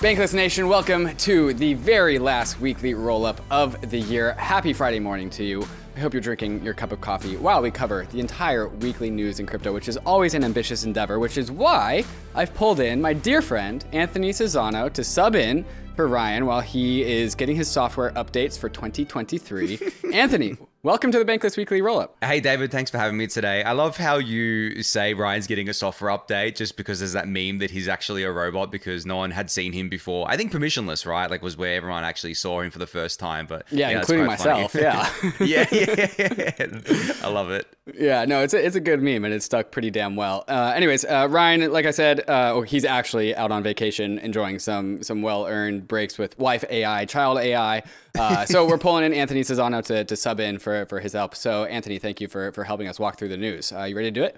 Bankless Nation, welcome to the very last weekly roll up of the year. Happy Friday morning to you. I hope you're drinking your cup of coffee while we cover the entire weekly news in crypto, which is always an ambitious endeavor, which is why I've pulled in my dear friend Anthony Sassano to sub in for Ryan while he is getting his software updates for 2023. Anthony, welcome to the Bankless Weekly Rollup. Hey, David, thanks for having me today. I love how you say Ryan's getting a software update just because there's that meme that he's actually a robot because no one had seen him before. I think permissionless, right? Like, was where everyone actually saw him for the first time. But yeah, yeah including myself. Yeah. yeah, yeah, I love it. Yeah, no, it's a, it's a good meme and it stuck pretty damn well. Uh, anyways, uh, Ryan, like I said, uh, he's actually out on vacation enjoying some some well earned breaks with wife AI, child AI. Uh, so we're pulling in Anthony Sassano to, to sub in for, for his help. So Anthony, thank you for, for helping us walk through the news. Uh, you ready to do it?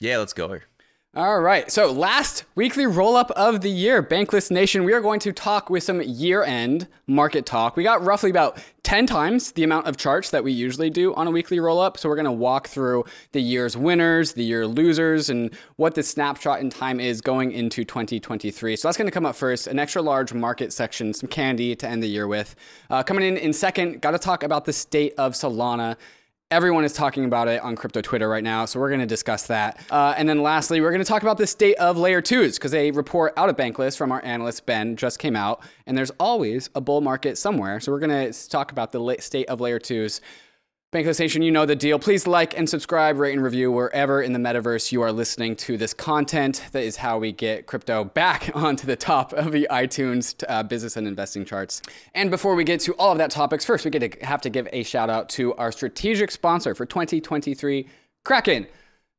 Yeah, let's go. All right. So, last weekly roll up of the year, Bankless Nation, we are going to talk with some year end market talk. We got roughly about 10 times the amount of charts that we usually do on a weekly roll up. So, we're going to walk through the year's winners, the year losers, and what the snapshot in time is going into 2023. So, that's going to come up first. An extra large market section, some candy to end the year with. Uh, coming in in second, got to talk about the state of Solana. Everyone is talking about it on crypto Twitter right now, so we're going to discuss that. Uh, and then lastly, we're going to talk about the state of layer twos because a report out of Bankless from our analyst Ben just came out, and there's always a bull market somewhere. So we're going to talk about the state of layer twos. Bankless Nation, you know the deal. Please like and subscribe, rate and review wherever in the metaverse you are listening to this content. That is how we get crypto back onto the top of the iTunes uh, business and investing charts. And before we get to all of that topics, first we get to have to give a shout out to our strategic sponsor for 2023, Kraken.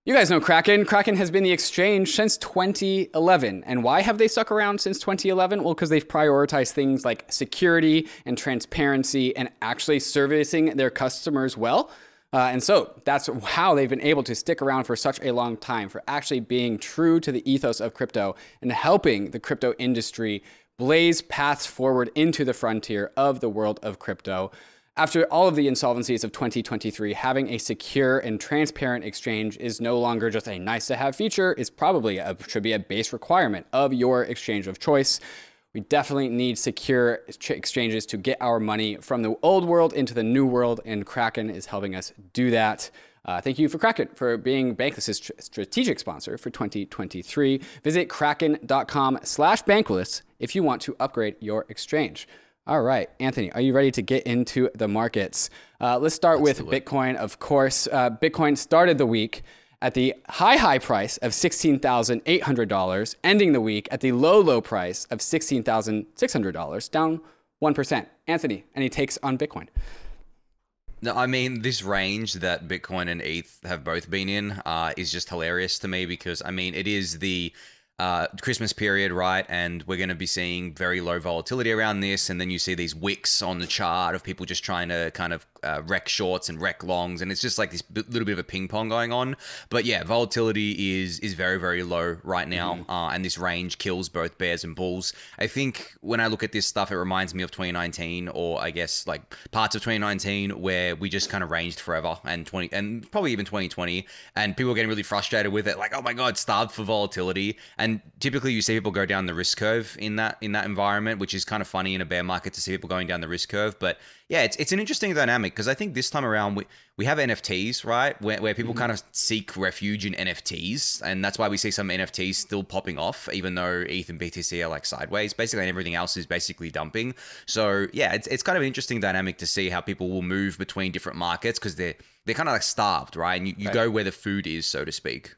You guys know Kraken. Kraken has been the exchange since 2011. And why have they stuck around since 2011? Well, because they've prioritized things like security and transparency and actually servicing their customers well. Uh, and so that's how they've been able to stick around for such a long time, for actually being true to the ethos of crypto and helping the crypto industry blaze paths forward into the frontier of the world of crypto. After all of the insolvencies of 2023, having a secure and transparent exchange is no longer just a nice to have feature, it's probably a, should be a base requirement of your exchange of choice. We definitely need secure exchanges to get our money from the old world into the new world, and Kraken is helping us do that. Uh, thank you for Kraken for being Bankless' strategic sponsor for 2023. Visit kraken.com slash bankless if you want to upgrade your exchange. All right, Anthony, are you ready to get into the markets? Uh, let's start let's with Bitcoin, of course. Uh, Bitcoin started the week at the high, high price of $16,800, ending the week at the low, low price of $16,600, down 1%. Anthony, any takes on Bitcoin? No, I mean, this range that Bitcoin and ETH have both been in uh, is just hilarious to me because, I mean, it is the uh, Christmas period, right? And we're going to be seeing very low volatility around this. And then you see these wicks on the chart of people just trying to kind of uh, wreck shorts and wreck longs, and it's just like this b- little bit of a ping pong going on. But yeah, volatility is is very very low right now, mm-hmm. uh, and this range kills both bears and bulls. I think when I look at this stuff, it reminds me of 2019, or I guess like parts of 2019 where we just kind of ranged forever, and 20 and probably even 2020, and people were getting really frustrated with it, like oh my god, starved for volatility. And typically you see people go down the risk curve in that in that environment, which is kind of funny in a bear market to see people going down the risk curve, but yeah, it's, it's an interesting dynamic because I think this time around we, we have NFTs, right? Where, where people mm-hmm. kind of seek refuge in NFTs. And that's why we see some NFTs still popping off, even though ETH and BTC are like sideways, basically, and everything else is basically dumping. So yeah, it's, it's kind of an interesting dynamic to see how people will move between different markets because they're, they're kind of like starved, right? And you, you right. go where the food is, so to speak.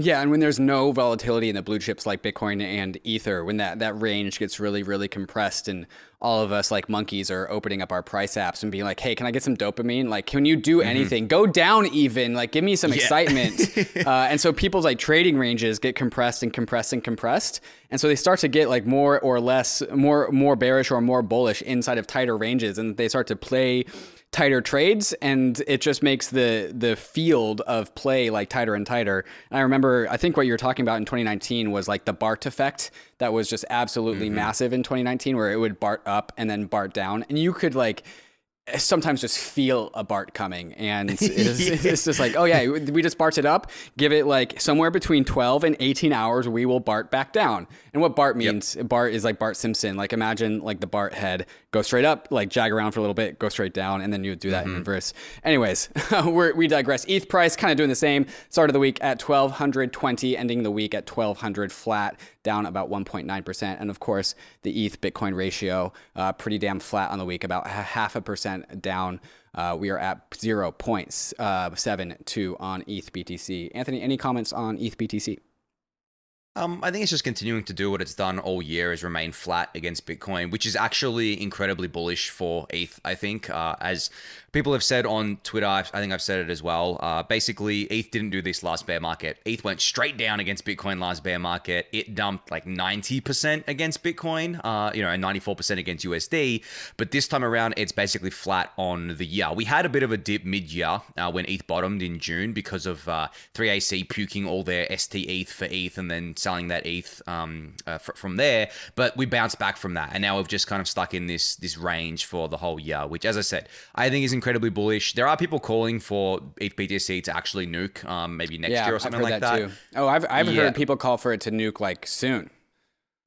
Yeah, and when there's no volatility in the blue chips like Bitcoin and Ether, when that, that range gets really, really compressed, and all of us like monkeys are opening up our price apps and being like, hey, can I get some dopamine? Like, can you do mm-hmm. anything? Go down even, like, give me some yeah. excitement. uh, and so people's like trading ranges get compressed and compressed and compressed. And so they start to get like more or less, more, more bearish or more bullish inside of tighter ranges. And they start to play tighter trades and it just makes the the field of play like tighter and tighter. And I remember I think what you were talking about in 2019 was like the BART effect that was just absolutely mm-hmm. massive in 2019 where it would BART up and then BART down and you could like sometimes just feel a BART coming. And it's, it's, just like, oh, yeah, we just BART it up, give it like somewhere between 12 and 18 hours, we will BART back down. And what BART means, yep. BART is like Bart Simpson. Like imagine like the BART head go straight up, like jag around for a little bit, go straight down, and then you would do that mm-hmm. in reverse. Anyways, we digress. ETH price kind of doing the same. Start of the week at 1220, ending the week at 1200 flat, down about 1.9%. And of course, the ETH Bitcoin ratio, uh, pretty damn flat on the week, about half a percent down. Uh, we are at 0.72 on ETH BTC. Anthony, any comments on ETH BTC? Um, I think it's just continuing to do what it's done all year, is remain flat against Bitcoin, which is actually incredibly bullish for ETH. I think, uh, as people have said on Twitter, I think I've said it as well. Uh, basically, ETH didn't do this last bear market. ETH went straight down against Bitcoin last bear market. It dumped like 90% against Bitcoin, uh, you know, and 94% against USD. But this time around, it's basically flat on the year. We had a bit of a dip mid year uh, when ETH bottomed in June because of 3AC uh, puking all their stETH for ETH and then selling that ETH um, uh, from there. But we bounced back from that, and now we've just kind of stuck in this this range for the whole year, which, as I said, I think is incredibly bullish. There are people calling for ETH BTC to actually nuke, um, maybe next yeah, year or something i've like that. that. Oh, I've I've yeah. heard people call for it to nuke like soon.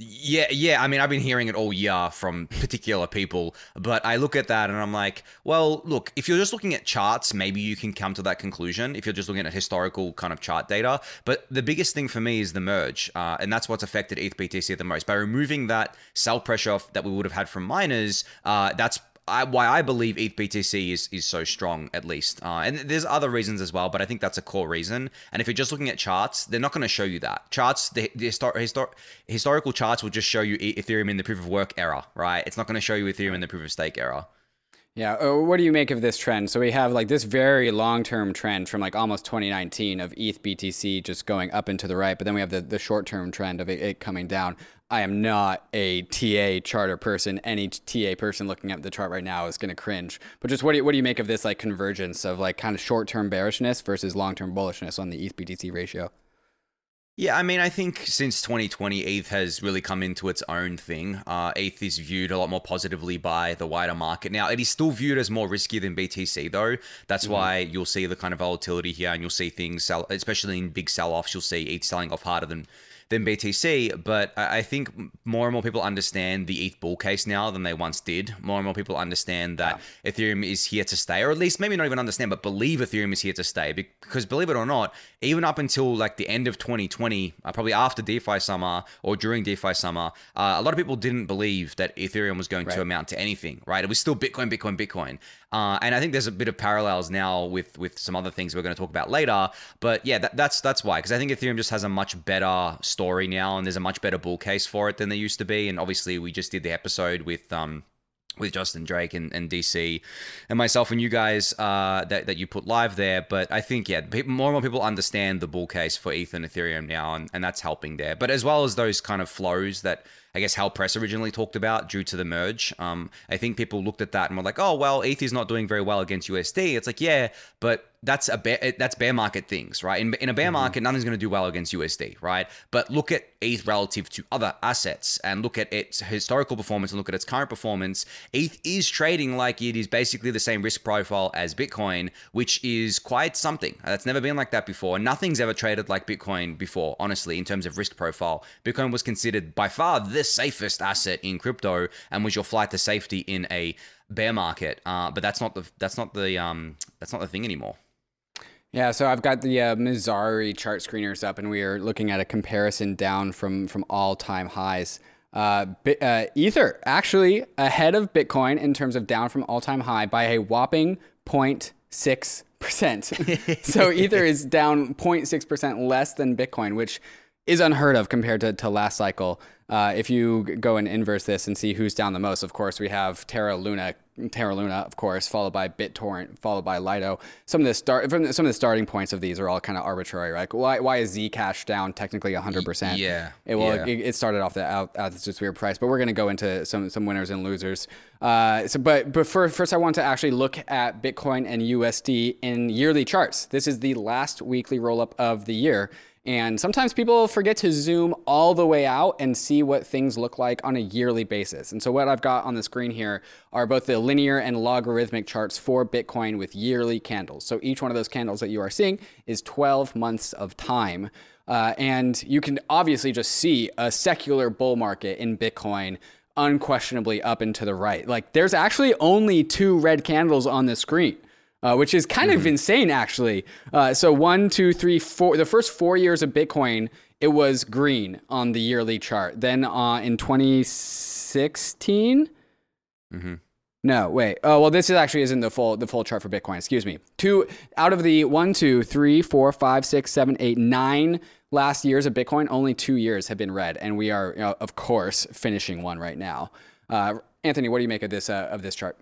Yeah, yeah. I mean, I've been hearing it all year from particular people, but I look at that and I'm like, well, look, if you're just looking at charts, maybe you can come to that conclusion if you're just looking at historical kind of chart data. But the biggest thing for me is the merge, uh, and that's what's affected ETH BTC the most. By removing that sell pressure that we would have had from miners, uh, that's I, why I believe ETH BTC is is so strong, at least. Uh, and there's other reasons as well, but I think that's a core reason. And if you're just looking at charts, they're not going to show you that. Charts, the, the histor- histor- historical charts will just show you Ethereum in the proof of work era, right? It's not going to show you Ethereum in the proof of stake era. Yeah. Uh, what do you make of this trend? So we have like this very long term trend from like almost 2019 of ETH BTC just going up and to the right, but then we have the, the short term trend of it, it, coming down. I am not a TA charter person. Any TA person looking at the chart right now is going to cringe. But just what do you, what do you make of this like convergence of like kind of short term bearishness versus long term bullishness on the ETH BTC ratio? Yeah, I mean, I think since 2020, ETH has really come into its own thing. Uh, ETH is viewed a lot more positively by the wider market. Now, it is still viewed as more risky than BTC, though. That's mm-hmm. why you'll see the kind of volatility here, and you'll see things sell, especially in big sell offs, you'll see ETH selling off harder than than BTC. But I think more and more people understand the ETH bull case now than they once did. More and more people understand that yeah. Ethereum is here to stay, or at least maybe not even understand, but believe Ethereum is here to stay. Because believe it or not, even up until like the end of 2020, uh, probably after DeFi summer or during DeFi summer, uh, a lot of people didn't believe that Ethereum was going right. to amount to anything, right? It was still Bitcoin, Bitcoin, Bitcoin. Uh, and I think there's a bit of parallels now with with some other things we're going to talk about later. But yeah, that, that's that's why because I think Ethereum just has a much better story now, and there's a much better bull case for it than there used to be. And obviously, we just did the episode with um with Justin Drake and, and DC and myself and you guys uh, that, that you put live there. But I think, yeah, more and more people understand the bull case for ETH and Ethereum now, and, and that's helping there. But as well as those kind of flows that I guess how press originally talked about due to the merge. Um, I think people looked at that and were like, oh, well, ETH is not doing very well against USD. It's like, yeah, but that's a bear, that's bear market things, right? In, in a bear mm-hmm. market, nothing's going to do well against USD, right? But look at ETH relative to other assets and look at its historical performance and look at its current performance. ETH is trading like it is basically the same risk profile as Bitcoin, which is quite something. That's never been like that before. Nothing's ever traded like Bitcoin before, honestly, in terms of risk profile. Bitcoin was considered by far the safest asset in crypto and was your flight to safety in a bear market. Uh, but that's not the that's not the um, that's not the thing anymore. Yeah, so I've got the uh, chart screeners up, and we are looking at a comparison down from from all time highs. Uh, uh, Ether actually ahead of Bitcoin in terms of down from all time high by a whopping 0.6 percent. so Ether is down 0.6 percent less than Bitcoin, which is unheard of compared to, to last cycle. Uh, if you go and inverse this and see who's down the most, of course, we have Terra Luna, Terra Luna, of course, followed by BitTorrent, followed by Lido. Some of the start, from some of the starting points of these are all kind of arbitrary, right? Why, why is Zcash down technically 100%? Yeah. It, well, yeah. It, it, started off the out, at this weird price, but we're going to go into some some winners and losers. Uh, so, but but for, first, I want to actually look at Bitcoin and USD in yearly charts. This is the last weekly roll up of the year. And sometimes people forget to zoom all the way out and see what things look like on a yearly basis. And so, what I've got on the screen here are both the linear and logarithmic charts for Bitcoin with yearly candles. So, each one of those candles that you are seeing is 12 months of time. Uh, and you can obviously just see a secular bull market in Bitcoin unquestionably up and to the right. Like, there's actually only two red candles on the screen uh, which is kind mm-hmm. of insane, actually. Uh, so one, two, three, four. The first four years of Bitcoin, it was green on the yearly chart. Then uh, in 2016. Mm-hmm. No, wait. Oh well, this is actually isn't the full the full chart for Bitcoin. Excuse me. Two out of the one, two, three, four, five, six, seven, eight, nine last years of Bitcoin, only two years have been red, and we are, you know, of course, finishing one right now. Uh, Anthony, what do you make of this uh, of this chart?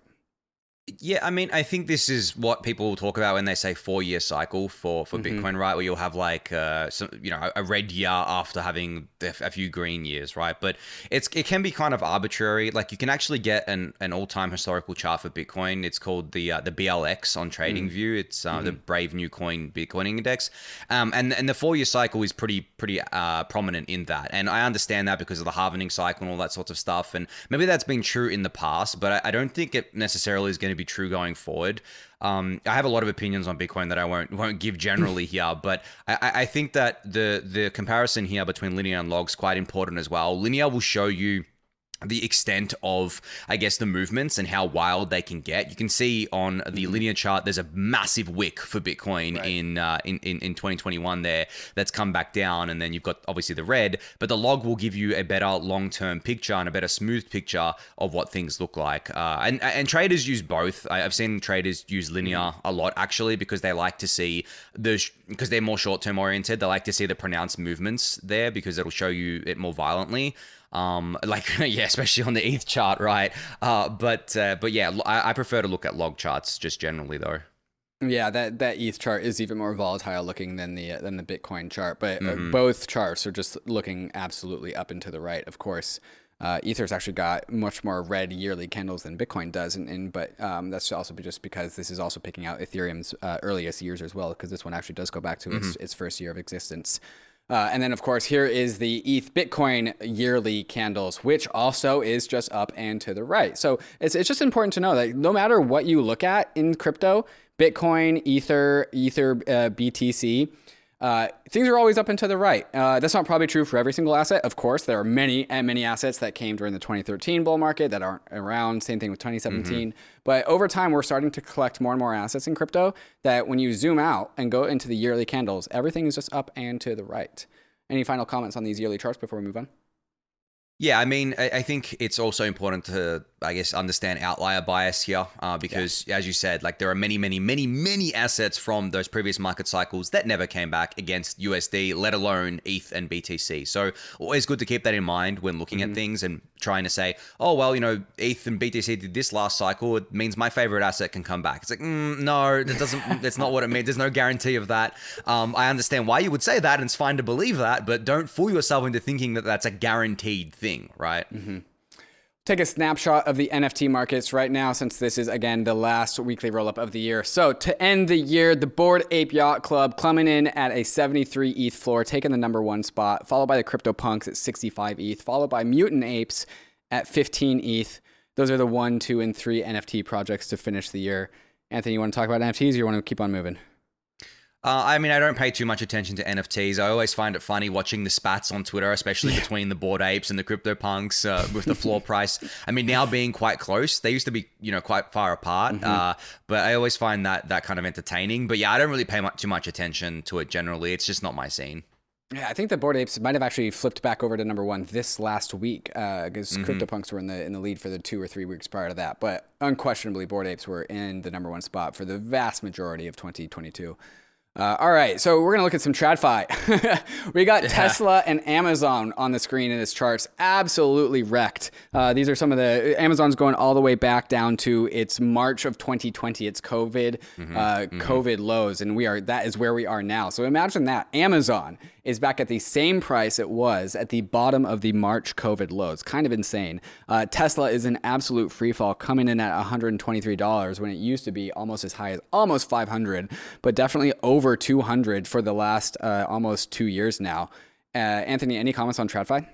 Yeah, I mean, I think this is what people talk about when they say four year cycle for for mm-hmm. Bitcoin, right? Where you'll have like uh, some, you know, a red year after having a few green years, right? But it's it can be kind of arbitrary. Like you can actually get an, an all time historical chart for Bitcoin. It's called the uh, the BLX on TradingView. Mm-hmm. It's uh, mm-hmm. the Brave New Coin Bitcoin Index, um, and and the four year cycle is pretty pretty uh, prominent in that. And I understand that because of the halvening cycle and all that sorts of stuff. And maybe that's been true in the past, but I, I don't think it necessarily is going to be true going forward. Um, I have a lot of opinions on Bitcoin that I won't won't give generally here, but I, I think that the the comparison here between linear and logs quite important as well. Linear will show you the extent of i guess the movements and how wild they can get you can see on the mm-hmm. linear chart there's a massive wick for bitcoin right. in, uh, in, in in 2021 there that's come back down and then you've got obviously the red but the log will give you a better long-term picture and a better smooth picture of what things look like uh, and and traders use both i've seen traders use linear mm-hmm. a lot actually because they like to see the because they're more short-term oriented they like to see the pronounced movements there because it'll show you it more violently um, like yeah, especially on the ETH chart, right? Uh, but uh, but yeah, I, I prefer to look at log charts just generally though. Yeah, that, that ETH chart is even more volatile looking than the than the Bitcoin chart, but uh, mm-hmm. both charts are just looking absolutely up and to the right. Of course, uh, Ether's actually got much more red yearly candles than Bitcoin does, and, and but um, that's also just because this is also picking out Ethereum's uh, earliest years as well, because this one actually does go back to mm-hmm. its, its first year of existence. Uh, and then, of course, here is the ETH Bitcoin yearly candles, which also is just up and to the right. So it's, it's just important to know that no matter what you look at in crypto, Bitcoin, Ether, Ether, uh, BTC, uh, things are always up and to the right. Uh, that's not probably true for every single asset. Of course, there are many and many assets that came during the 2013 bull market that aren't around. Same thing with 2017. Mm-hmm. But over time, we're starting to collect more and more assets in crypto that when you zoom out and go into the yearly candles, everything is just up and to the right. Any final comments on these yearly charts before we move on? Yeah, I mean, I think it's also important to I guess, understand outlier bias here uh, because, yeah. as you said, like there are many, many, many, many assets from those previous market cycles that never came back against USD, let alone ETH and BTC. So, always good to keep that in mind when looking mm-hmm. at things and trying to say, oh, well, you know, ETH and BTC did this last cycle. It means my favorite asset can come back. It's like, mm, no, that doesn't, that's not what it means. There's no guarantee of that. Um, I understand why you would say that and it's fine to believe that, but don't fool yourself into thinking that that's a guaranteed thing, right? Mm-hmm take a snapshot of the NFT markets right now, since this is again the last weekly roll up of the year. So, to end the year, the Bored Ape Yacht Club coming in at a 73 ETH floor, taking the number one spot, followed by the CryptoPunks at 65 ETH, followed by Mutant Apes at 15 ETH. Those are the one, two, and three NFT projects to finish the year. Anthony, you want to talk about NFTs or you want to keep on moving? Uh, I mean, I don't pay too much attention to NFTs. I always find it funny watching the spats on Twitter, especially yeah. between the bored apes and the crypto punks uh, with the floor price. I mean, now being quite close, they used to be, you know, quite far apart. Mm-hmm. Uh, but I always find that that kind of entertaining. But yeah, I don't really pay much, too much attention to it generally. It's just not my scene. Yeah, I think the bored apes might have actually flipped back over to number one this last week because uh, mm-hmm. CryptoPunks were in the in the lead for the two or three weeks prior to that. But unquestionably, bored apes were in the number one spot for the vast majority of 2022. Uh, all right, so we're gonna look at some TradFi. we got yeah. Tesla and Amazon on the screen in this charts, absolutely wrecked. Uh, these are some of the Amazon's going all the way back down to its March of 2020, its COVID, mm-hmm. Uh, mm-hmm. COVID lows, and we are that is where we are now. So imagine that Amazon is back at the same price it was at the bottom of the March COVID lows. Kind of insane. Uh, Tesla is an absolute free fall, coming in at $123 when it used to be almost as high as almost 500, but definitely over over 200 for the last uh, almost two years now. Uh, Anthony, any comments on TradFi?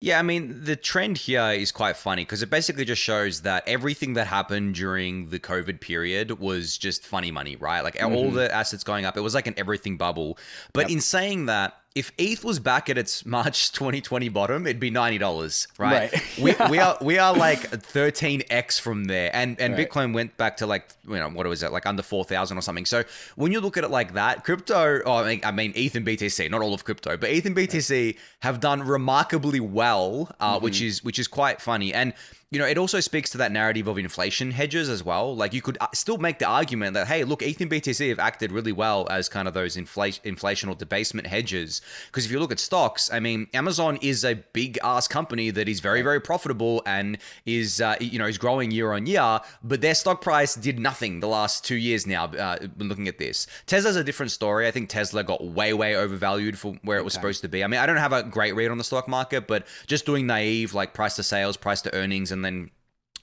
Yeah, I mean, the trend here is quite funny because it basically just shows that everything that happened during the COVID period was just funny money, right? Like mm-hmm. all the assets going up, it was like an everything bubble. But yep. in saying that, if ETH was back at its March 2020 bottom, it'd be ninety dollars, right? right. we, we are we are like 13x from there, and and right. Bitcoin went back to like you know what was it like under four thousand or something. So when you look at it like that, crypto, oh, I mean, I mean ETH and BTC, not all of crypto, but ETH and BTC have done remarkably well, uh, mm-hmm. which is which is quite funny and you know, it also speaks to that narrative of inflation hedges as well. Like you could uh, still make the argument that, hey, look, ETH and BTC have acted really well as kind of those inflation, inflation or debasement hedges. Because if you look at stocks, I mean, Amazon is a big ass company that is very, very profitable and is, uh, you know, is growing year on year, but their stock price did nothing the last two years now. Uh, looking at this, Tesla's a different story. I think Tesla got way, way overvalued for where it was supposed to be. I mean, I don't have a great read on the stock market, but just doing naive, like price to sales, price to earnings, and then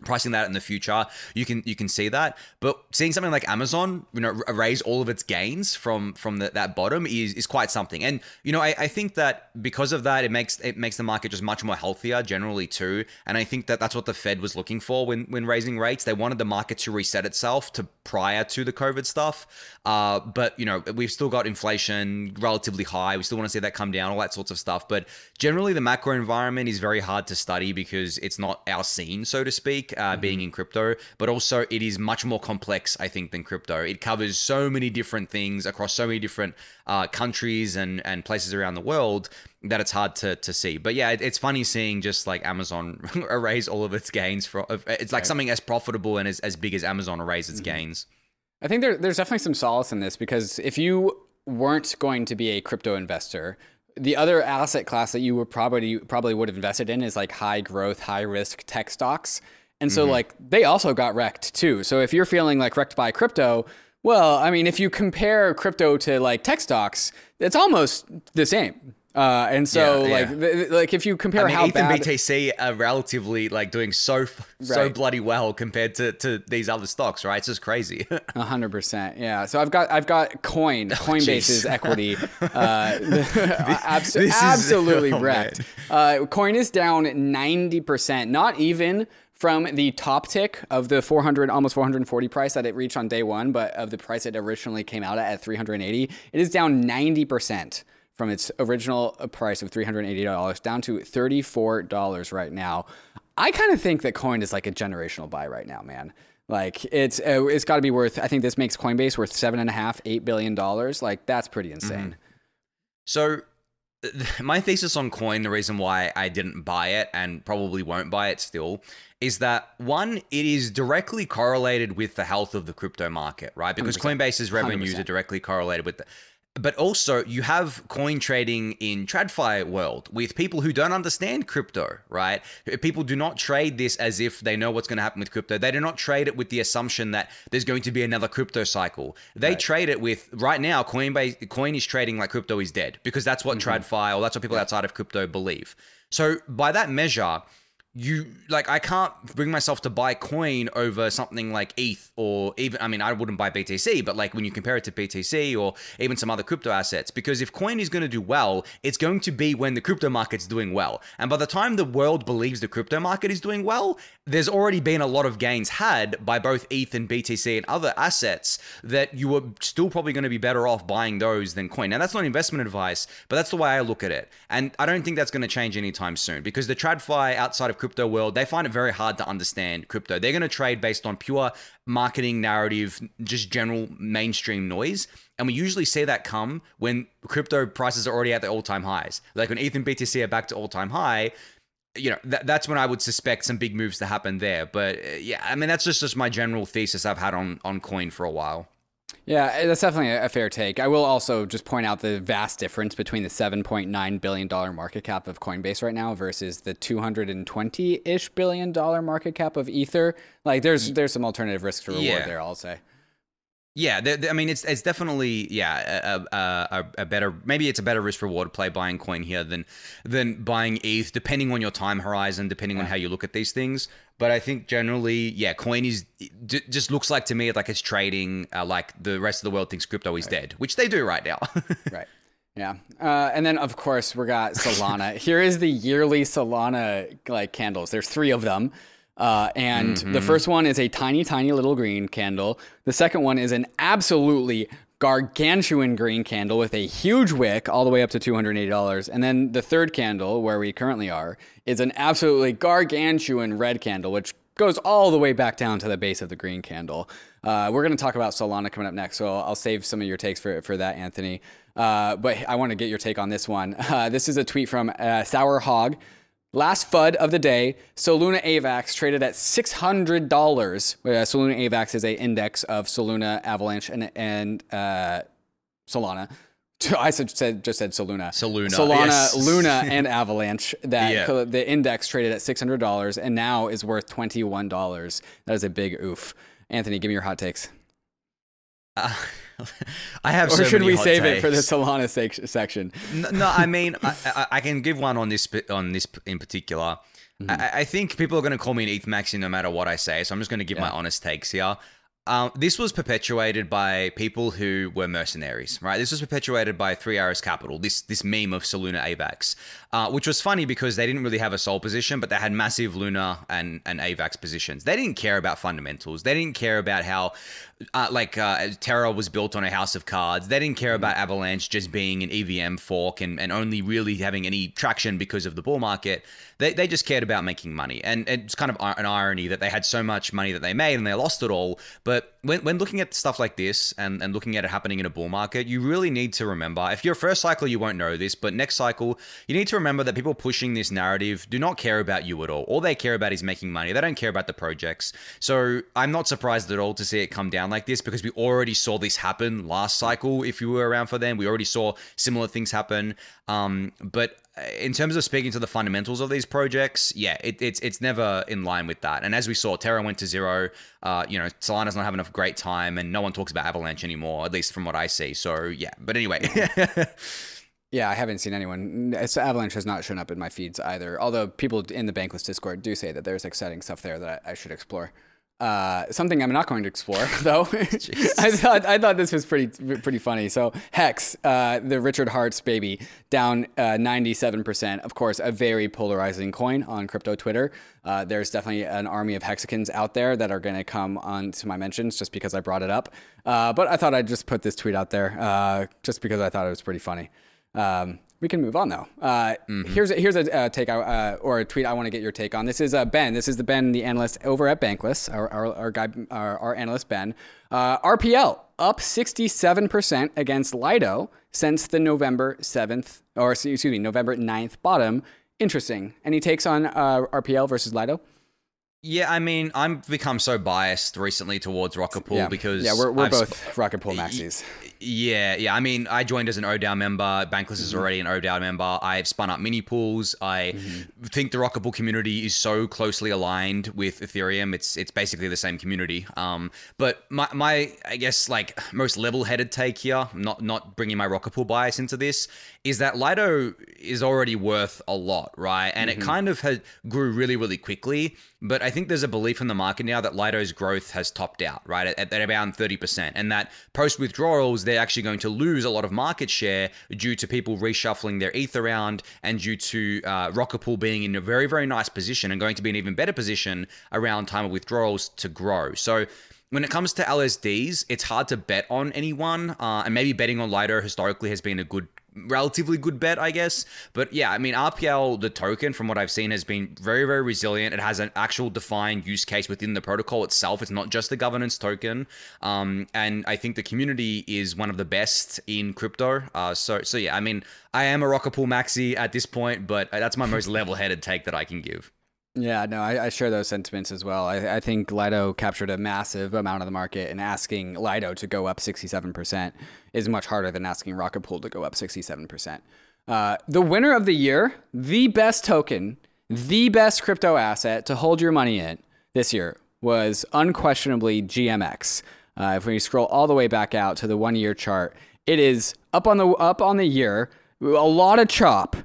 pricing that in the future you can you can see that. But seeing something like amazon you know raise all of its gains from from the, that bottom is is quite something. And you know I, I think that because of that it makes it makes the market just much more healthier generally too. And i think that that's what the fed was looking for when when raising rates. They wanted the market to reset itself to prior to the covid stuff. Uh, but you know we've still got inflation relatively high. We still want to see that come down all that sorts of stuff. But generally the macro environment is very hard to study because it's not our scene so to speak uh, mm-hmm. being in crypto, but also it is much more complex, I think, than crypto. It covers so many different things across so many different uh, countries and, and places around the world that it's hard to, to see. But yeah, it, it's funny seeing just like Amazon erase all of its gains. For, it's like something as profitable and as, as big as Amazon erase its mm-hmm. gains. I think there, there's definitely some solace in this because if you weren't going to be a crypto investor, the other asset class that you would probably probably would have invested in is like high growth, high risk tech stocks. And so, mm-hmm. like, they also got wrecked too. So, if you're feeling like wrecked by crypto, well, I mean, if you compare crypto to like tech stocks, it's almost the same. Uh, and so, yeah, like, yeah. Th- like if you compare I mean, how ETH bad BTC are relatively like doing so so right. bloody well compared to, to these other stocks, right? It's just crazy. A hundred percent, yeah. So I've got I've got Coin, oh, Coinbase's equity, uh, abs- absolutely is, oh, wrecked. Uh, Coin is down ninety percent, not even from the top tick of the 400 almost 440 price that it reached on day one but of the price it originally came out at at 380 it is down 90% from its original price of $380 down to $34 right now. I kind of think that coin is like a generational buy right now man. Like it's uh, it's got to be worth i think this makes coinbase worth seven and a half eight billion dollars. Like that's pretty insane. Mm-hmm. so my thesis on coin the reason why i didn't buy it and probably won't buy it still is that one, it is directly correlated with the health of the crypto market, right? Because 100%. Coinbase's revenues 100%. are directly correlated with the but also you have coin trading in TradFi world with people who don't understand crypto, right? People do not trade this as if they know what's going to happen with crypto. They do not trade it with the assumption that there's going to be another crypto cycle. They right. trade it with right now Coinbase coin is trading like crypto is dead because that's what mm-hmm. TradFi or that's what people outside of crypto believe. So by that measure, you like I can't bring myself to buy coin over something like ETH or even I mean I wouldn't buy BTC but like when you compare it to BTC or even some other crypto assets because if coin is going to do well it's going to be when the crypto market's doing well. And by the time the world believes the crypto market is doing well there's already been a lot of gains had by both ETH and BTC and other assets that you are still probably going to be better off buying those than coin. Now that's not investment advice but that's the way I look at it. And I don't think that's going to change anytime soon because the TradFi outside of crypto world, they find it very hard to understand crypto. They're going to trade based on pure marketing narrative, just general mainstream noise. And we usually see that come when crypto prices are already at the all time highs. Like when ETH and BTC are back to all time high, you know, th- that's when I would suspect some big moves to happen there. But uh, yeah, I mean, that's just, just my general thesis I've had on, on coin for a while. Yeah, eh, that's definitely a fair take. I will also just point out the vast difference between the $7.9 billion market cap of Coinbase right now versus the 220 ish billion dollar market cap of Ether. Like, there's there's some alternative risk to reward yeah. there, I'll say. Yeah, I mean, it's it's definitely yeah a, a, a, better maybe it's a better risk reward play buying coin here than than buying ETH, depending on your time horizon, depending on how you look at these things. But I think generally, yeah, coin is d- just looks like to me like it's trading uh, like the rest of the world thinks crypto is dead, which they do right now. Right. Yeah. Uh, and then of course we got Solana. Here is the yearly Solana like candles. There's three of them. Uh, and the first one is a tiny, tiny little green candle. The second one is an absolutely gargantuan green candle with a huge wick all the way up to $280. And then the third candle, where we currently are, is an absolutely gargantuan red candle, which goes all the way back down to the base of the green candle. Uh, we're going to talk about Solana coming up next, so I'll save some of your takes for, for that, Anthony. Uh, but I want to get your take on this one. Uh, this is a tweet from uh, Sour Hog. Last FUD of the day, Soluna AVAX traded at $600. Uh, Soluna AVAX is a index of Soluna, Avalanche, and, and uh, Solana. I said, said just said Soluna. Soluna, Solana, yes. Luna, and Avalanche. That Yeah. co- the index traded at six hundred dollars and now is worth twenty one dollars. That is a big oof. Anthony, give me your hot takes. Uh, I have. Or so should we save it for the takes. Solana sec- section? No, no, I mean, I, I, I can give one on this on this in particular. I, I think people are going to call me an ETH maxi no matter what I say, so I'm just going to give my honest takes here. Um, this was perpetuated by people who were mercenaries, right? This was perpetuated by Three Arrows Capital, this this meme of Soluna AVAX, uh, which was funny because they didn't really have a sole position, but they had massive Luna and, and AVAX positions. They didn't care about fundamentals. They didn't care about how, uh, like, uh, Terra was built on a house of cards. They didn't care about Avalanche just being an EVM fork and, and only really having any traction because of the bull market. They, they just cared about making money. And it's kind of an irony that they had so much money that they made and they lost it all. But when, when looking at stuff like this and, and looking at it happening in a bull market, you really need to remember if you're a first cycle, you won't know this, but next cycle, you need to remember that people pushing this narrative do not care about you at all. All they care about is making money. They don't care about the projects. So I'm not surprised at all to see it come down like this because we already saw this happen last cycle. If you were around for them, we already saw similar things happen. Um, but in terms of speaking to the fundamentals of these projects, yeah, it, it's it's never in line with that. And as we saw, Terra went to zero. Uh, you know, Solana's not having a great time, and no one talks about Avalanche anymore, at least from what I see. So yeah, but anyway, Yeah, I haven't seen anyone. It's, Avalanche has not shown up in my feeds either. Although people in the Bankless Discord do say that there's exciting stuff there that I, I should explore. Uh, something I'm not going to explore though. I thought I thought this was pretty pretty funny. So Hex, uh, the Richard Heart's baby, down uh, 97%. Of course, a very polarizing coin on crypto Twitter. Uh, there's definitely an army of hexicans out there that are going to come on to my mentions just because I brought it up. Uh, but I thought I'd just put this tweet out there uh, just because I thought it was pretty funny. Um, we can move on though. Uh, Here's a, here's a uh, take I, uh, or a tweet I want to get your take on. This is uh, Ben. This is the Ben, the analyst over at Bankless. Our our, our guy, our, our analyst Ben. Uh, RPL up 67% against Lido since the November 7th, or excuse me, November 9th bottom. Interesting. Any takes on uh, RPL versus Lido? Yeah. I mean, I'm become so biased recently towards Rocket Pool yeah, because yeah, we're, we're I've sp- both Rocket Pool maxis. Yeah, yeah. I mean, I joined as an ODAO member. Bankless Mm-hmm. is already an ODAO member. I've spun up mini pools. I Mm-hmm. think the Rocket Pool community is so closely aligned with Ethereum. It's it's basically the same community. Um, but my, my I guess like most level-headed take here, not not bringing my Rocket Pool bias into this, is that Lido is already worth a lot, right? And Mm-hmm. it kind of had grew really really quickly. But I think there's a belief in the market now that Lido's growth has topped out, right, at, at around 30%. And that post withdrawals, they're actually going to lose a lot of market share due to people reshuffling their ETH around and due to uh, Rocket Pool being in a very, very nice position and going to be in an even better position around time of withdrawals to grow. So, when it comes to LSDs, it's hard to bet on anyone, uh, and maybe betting on Lido historically has been a good, relatively good bet, I guess. But yeah, I mean, RPL, the token, from what I've seen, has been very, very resilient. It has an actual defined use case within the protocol itself. It's not just a governance token, um, and I think the community is one of the best in crypto. Uh, so, so yeah, I mean, I am a Rocket Pool maxi at this point, but that's my most level-headed take that I can give. Yeah, no, I, I share those sentiments as well. I, I think Lido captured a massive amount of the market, and asking Lido to go up 67% is much harder than asking Rocket Pool to go up 67%. Uh, the winner of the year, the best token, the best crypto asset to hold your money in this year was unquestionably GMX. Uh, if we scroll all the way back out to the one year chart, it is up on the up on the year. A lot of chop.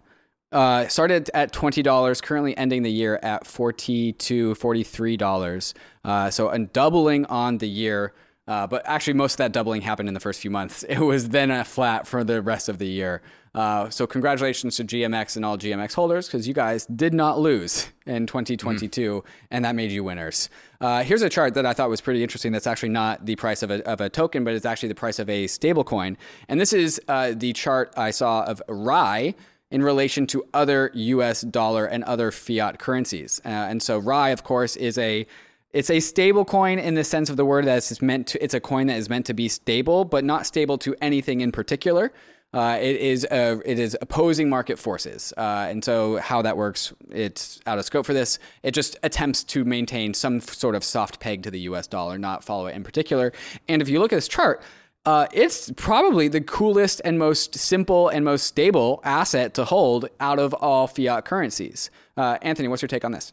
Uh, started at twenty dollars, currently ending the year at forty to forty three dollars. Uh, so a doubling on the year. Uh, but actually, most of that doubling happened in the first few months. It was then a flat for the rest of the year. Uh, so congratulations to GMX and all GMX holders because you guys did not lose in 2022, mm. and that made you winners. Uh, here's a chart that I thought was pretty interesting. That's actually not the price of a, of a token, but it's actually the price of a stablecoin. And this is uh, the chart I saw of RAI in relation to other US dollar and other fiat currencies. Uh, and so RAI, of course, is a it's a stable coin in the sense of the word that it's meant to it's a coin that is meant to be stable, but not stable to anything in particular. Uh, it is a, it is opposing market forces, uh, and so how that works, it's out of scope for this. It just attempts to maintain some sort of soft peg to the U.S. dollar, not follow it in particular. And if you look at this chart, uh, it's probably the coolest and most simple and most stable asset to hold out of all fiat currencies. Uh, Anthony, what's your take on this?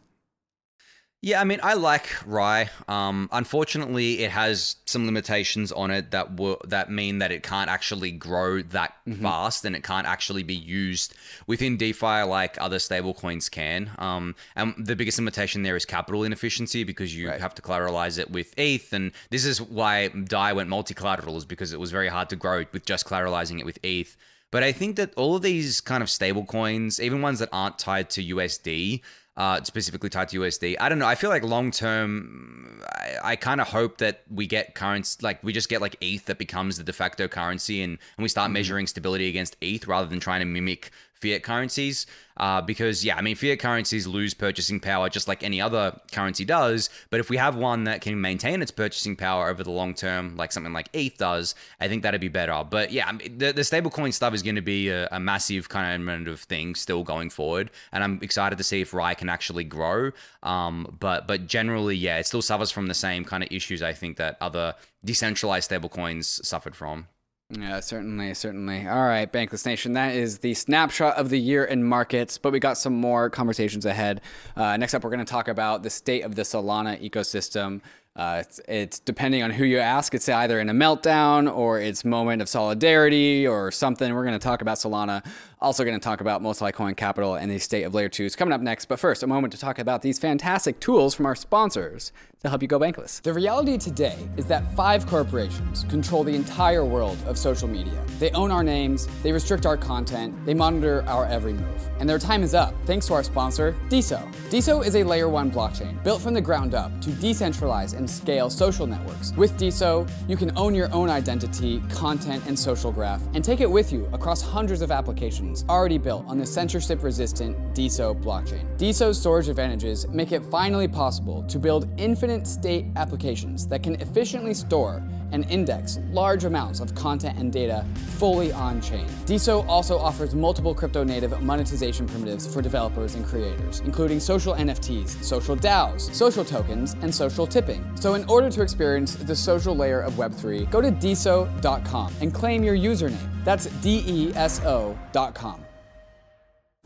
Yeah, I mean, I like RAI. Um, unfortunately, it has some limitations on it that will that mean that it can't actually grow that mm-hmm. fast, and it can't actually be used within DeFi like other stablecoins can. Um, and the biggest limitation there is capital inefficiency because you right. have to collateralize it with ETH, and this is why Dai went multi-collateral, is because it was very hard to grow with just collateralizing it with ETH. But I think that all of these kind of stablecoins, even ones that aren't tied to USD, uh, specifically tied to USD. I don't know. I feel like long term, I, I kind of hope that we get currency, like we just get like ETH that becomes the de facto currency, and, and we start mm-hmm. measuring stability against ETH rather than trying to mimic fiat currencies. Uh, because, yeah, I mean, fiat currencies lose purchasing power just like any other currency does. But if we have one that can maintain its purchasing power over the long term, like something like ETH does, I think that'd be better. But yeah, the, the stablecoin stuff is going to be a, a, massive kind of thing still going forward. And I'm excited to see if RAI can actually grow. Um, but, but generally, yeah, it still suffers from the same kind of issues I think that other decentralized stablecoins suffered from. Yeah, certainly, certainly. All right, Bankless Nation, that is the snapshot of the year in markets, but we got some more conversations ahead. Uh, next up, we're going to talk about the state of the Solana ecosystem. Uh, it's, it's, depending on who you ask, it's either in a meltdown or it's moment of solidarity or something. We're going to talk about Solana. Also, going to talk about Multicoin Capital and the state of layer twos coming up next. But first, a moment to talk about these fantastic tools from our sponsors to help you go bankless. The reality today is that five corporations control the entire world of social media. They own our names, they restrict our content, they monitor our every move. And their time is up thanks to our sponsor, Deso. Deso is a layer one blockchain built from the ground up to decentralize and scale social networks. With Deso, you can own your own identity, content, and social graph and take it with you across hundreds of applications already built on the censorship resistant Deso blockchain. Deso's storage advantages make it finally possible to build infinite state applications that can efficiently store and index large amounts of content and data fully on chain. Deso also offers multiple crypto native monetization primitives for developers and creators, including social NFTs, social DAOs, social tokens, and social tipping. So, in order to experience the social layer of Web3, go to deso.com and claim your username. That's D E S O.com.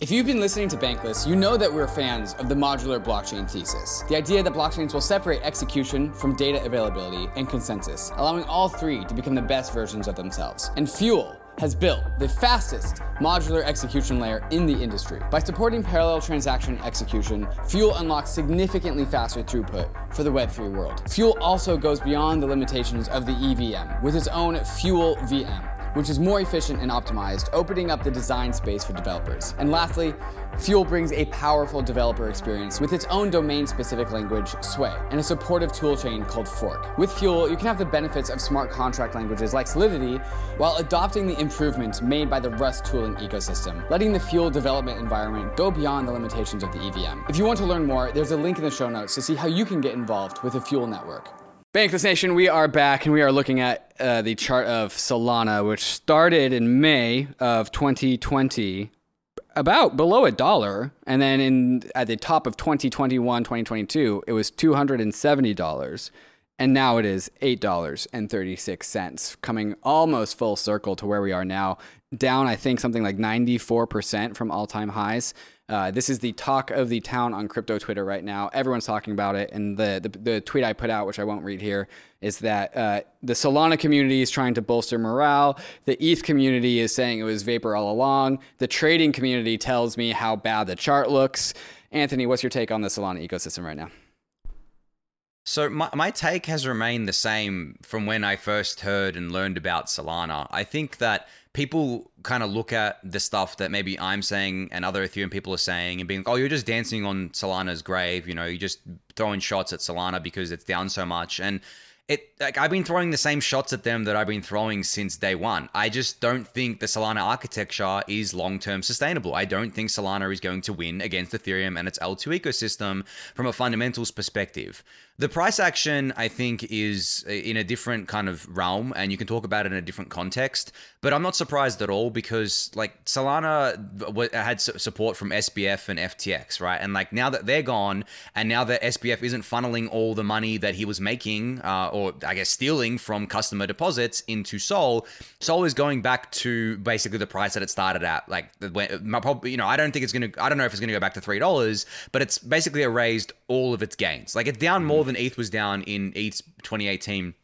If you've been listening to Bankless, you know that we're fans of the modular blockchain thesis. The idea that blockchains will separate execution from data availability and consensus, allowing all three to become the best versions of themselves. And Fuel has built the fastest modular execution layer in the industry. By supporting parallel transaction execution, Fuel unlocks significantly faster throughput for the Web3 world. Fuel also goes beyond the limitations of the EVM with its own Fuel VM which is more efficient and optimized, opening up the design space for developers. And lastly, Fuel brings a powerful developer experience with its own domain-specific language, Sway, and a supportive toolchain called Forc. With Fuel, you can have the benefits of smart contract languages like Solidity while adopting the improvements made by the Rust tooling ecosystem, letting the Fuel development environment go beyond the limitations of the EVM. If you want to learn more, there's a link in the show notes to see how you can get involved with the Fuel network. Bankless Nation, we are back and we are looking at uh, the chart of Solana, which started in May of 2020, about below a dollar, and then in at the top of 2021, 2022, it was $270, and now it is $8.36, coming almost full circle to where we are now. down, I think, something like 94% from all time highs. Uh, this is the talk of the town on crypto Twitter right now. Everyone's talking about it. And the, the, the tweet I put out, which I won't read here, is that uh, the Solana community is trying to bolster morale. The ETH community is saying it was vapor all along. The trading community tells me how bad the chart looks. Anthony, what's your take on the Solana ecosystem right now? So my, my take has remained the same from when I first heard and learned about Solana. I think that people kind of look at the stuff that maybe I'm saying and other Ethereum people are saying and being like, oh, you're just dancing on Solana's grave. You know, you're just throwing shots at Solana because it's down so much. And it like I've been throwing the same shots at them that I've been throwing since day one. I just don't think the Solana architecture is long term sustainable. I don't think Solana is going to win against Ethereum and its L2 ecosystem from a fundamentals perspective. The price action, I think, is in a different kind of realm, and you can talk about it in a different context. But I'm not surprised at all because, like, Solana had support from SBF and FTX, right? And like now that they're gone, and now that SBF isn't funneling all the money that he was making, uh, or I guess stealing from customer deposits into Sol, Sol is going back to basically the price that it started at. Like, probably, you know, I don't think it's gonna, I don't know if it's gonna go back to three dollars, but it's basically erased all of its gains. Like, it's down more than ETH was down in ETH's 2018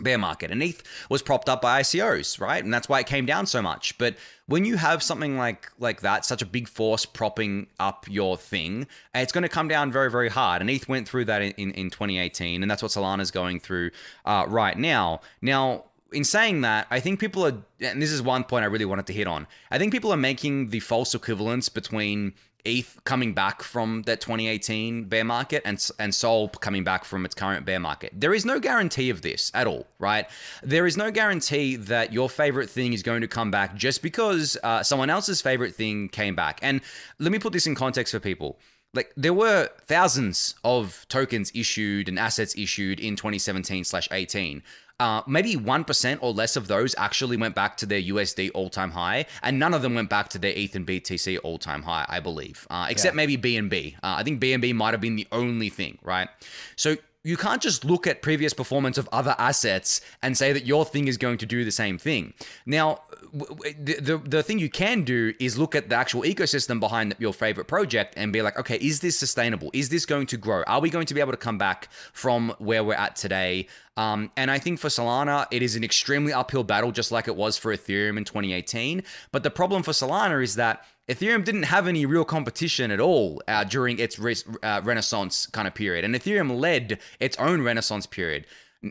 bear market. And ETH was propped up by ICOs, right? And that's why it came down so much. But when you have something like like that, such a big force propping up your thing, it's going to come down very, very hard. And ETH went through that in, in 2018, and that's what Solana's going through uh, right now. Now, in saying that, I think people are, and this is one point I really wanted to hit on. I think people are making the false equivalence between ETH coming back from that 2018 bear market and and Sol coming back from its current bear market. There is no guarantee of this at all, right? There is no guarantee that your favorite thing is going to come back just because uh, someone else's favorite thing came back. And let me put this in context for people like there were thousands of tokens issued and assets issued in 2017 slash 18 uh, maybe 1% or less of those actually went back to their USD all time high, and none of them went back to their ETH and BTC all time high, I believe, uh, except yeah. maybe BNB. Uh, I think BNB might have been the only thing, right? So you can't just look at previous performance of other assets and say that your thing is going to do the same thing. Now, the, the, the thing you can do is look at the actual ecosystem behind your favorite project and be like, okay, is this sustainable? Is this going to grow? Are we going to be able to come back from where we're at today? Um, and I think for Solana, it is an extremely uphill battle, just like it was for Ethereum in 2018. But the problem for Solana is that Ethereum didn't have any real competition at all uh, during its re- uh, renaissance kind of period, and Ethereum led its own renaissance period.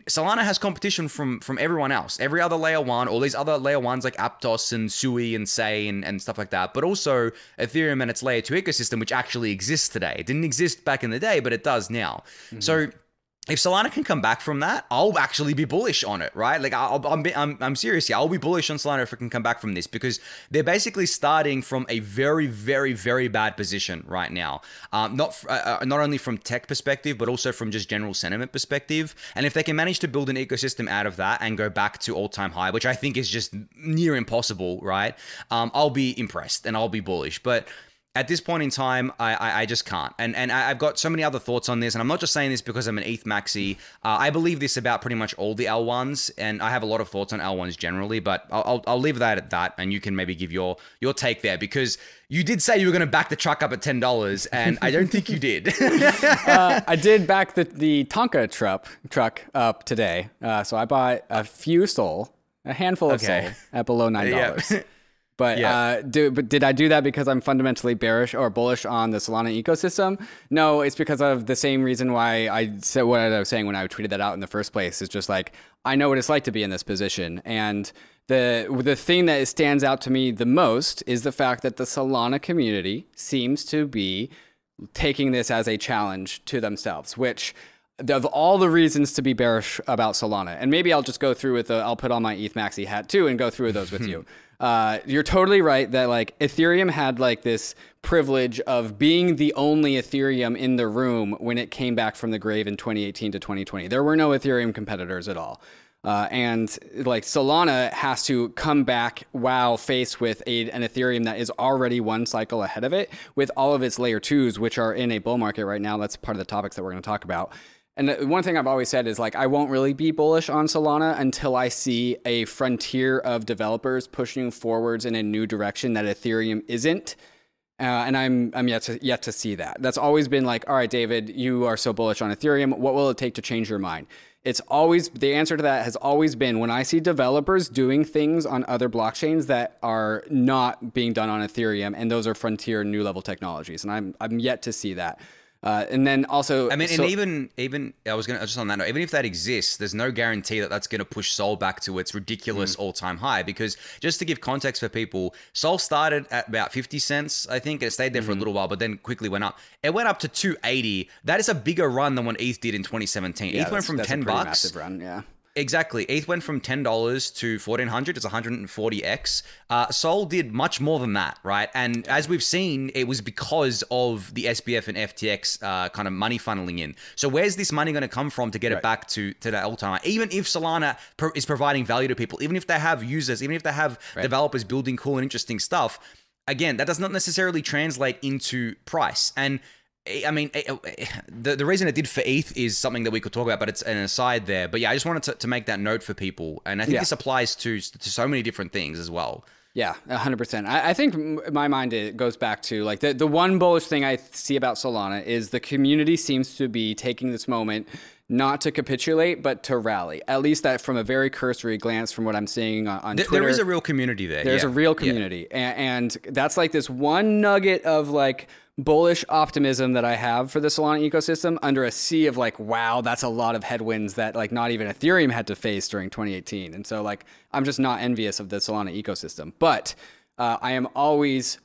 Solana has competition from from everyone else, every other layer one, all these other layer ones like Aptos and Sui and Sei and, and stuff like that, but also Ethereum and its layer two ecosystem, which actually exists today. It didn't exist back in the day, but it does now. Mm-hmm. So if Solana can come back from that, I'll actually be bullish on it, right? Like i am I'm, I'm, serious here. I'll be bullish on Solana if it can come back from this because they're basically starting from a very, very, very bad position right now. Um, not uh, uh, not only from tech perspective, but also from just general sentiment perspective. And if they can manage to build an ecosystem out of that and go back to all time high, which I think is just near impossible, right? Um, I'll be impressed and I'll be bullish, but at this point in time, I, I, I, just can't. And and I've got so many other thoughts on this, and I'm not just saying this because I'm an ETH maxi. Uh, I believe this about pretty much all the L1s, and I have a lot of thoughts on L1s generally, but I'll, I'll, leave that at that, and you can maybe give your your take there because you did say you were going to back the truck up at ten dollars, and I don't think you did. uh, I did back the the Tonka truck truck up today, uh, so I bought a few Sol, a handful of okay. Sol at below nine dollars. Yeah. But yeah. uh, do, but did I do that because I'm fundamentally bearish or bullish on the Solana ecosystem? No, it's because of the same reason why I said what I was saying when I tweeted that out in the first place. It's just like I know what it's like to be in this position, and the the thing that stands out to me the most is the fact that the Solana community seems to be taking this as a challenge to themselves, which of all the reasons to be bearish about Solana, and maybe I'll just go through with the, I'll put on my ETH Maxi hat too and go through those with you. Uh, you're totally right that like Ethereum had like this privilege of being the only Ethereum in the room when it came back from the grave in 2018 to 2020. There were no Ethereum competitors at all. Uh, and like Solana has to come back while faced with a, an Ethereum that is already one cycle ahead of it with all of its layer twos, which are in a bull market right now. That's part of the topics that we're going to talk about. And one thing I've always said is like I won't really be bullish on Solana until I see a frontier of developers pushing forwards in a new direction that Ethereum isn't. Uh, and I'm I'm yet to yet to see that. That's always been like, all right, David, you are so bullish on Ethereum. What will it take to change your mind? It's always the answer to that has always been when I see developers doing things on other blockchains that are not being done on Ethereum, and those are frontier new level technologies, and I'm I'm yet to see that. Uh, and then also, I mean, so- and even even I was gonna just on that note, even if that exists, there's no guarantee that that's gonna push Sol back to its ridiculous all-time high. Because just to give context for people, Sol started at about 50 cents, I think. It stayed there for a little while, but then quickly went up. It went up to 280. That is a bigger run than what ETH did in 2017. yeah, ETH went from 10 bucks. massive run, yeah. Exactly. ETH went from ten dollars to fourteen hundred. It's one hundred and forty x. Uh, Sol did much more than that, right? And as we've seen, it was because of the SBF and FTX uh, kind of money funneling in. So where's this money going to come from to get it back to to that all time? Even if Solana pro- is providing value to people, even if they have users, even if they have developers building cool and interesting stuff, again, that does not necessarily translate into price. And I mean, eh, eh, the, the reason it did for ETH is something that we could talk about, but it's an aside there. But yeah, I just wanted to, to make that note for people. And I think Yeah. this applies to, to so many different things as well. Yeah, hundred percent. I, I think my mind it goes back to like the the one bullish thing I see about Solana is the community seems to be taking this moment not to capitulate but to rally. At least that from a very cursory glance from what I'm seeing on, on Twitter. there is a real community there. There's yeah. a real Yeah. community, and, that's like this one nugget of like bullish optimism that I have for the Solana ecosystem under a sea of like, wow, that's a lot of headwinds that like not even Ethereum had to face during 2018. And so like, I'm just not envious of the Solana ecosystem, but uh, I am always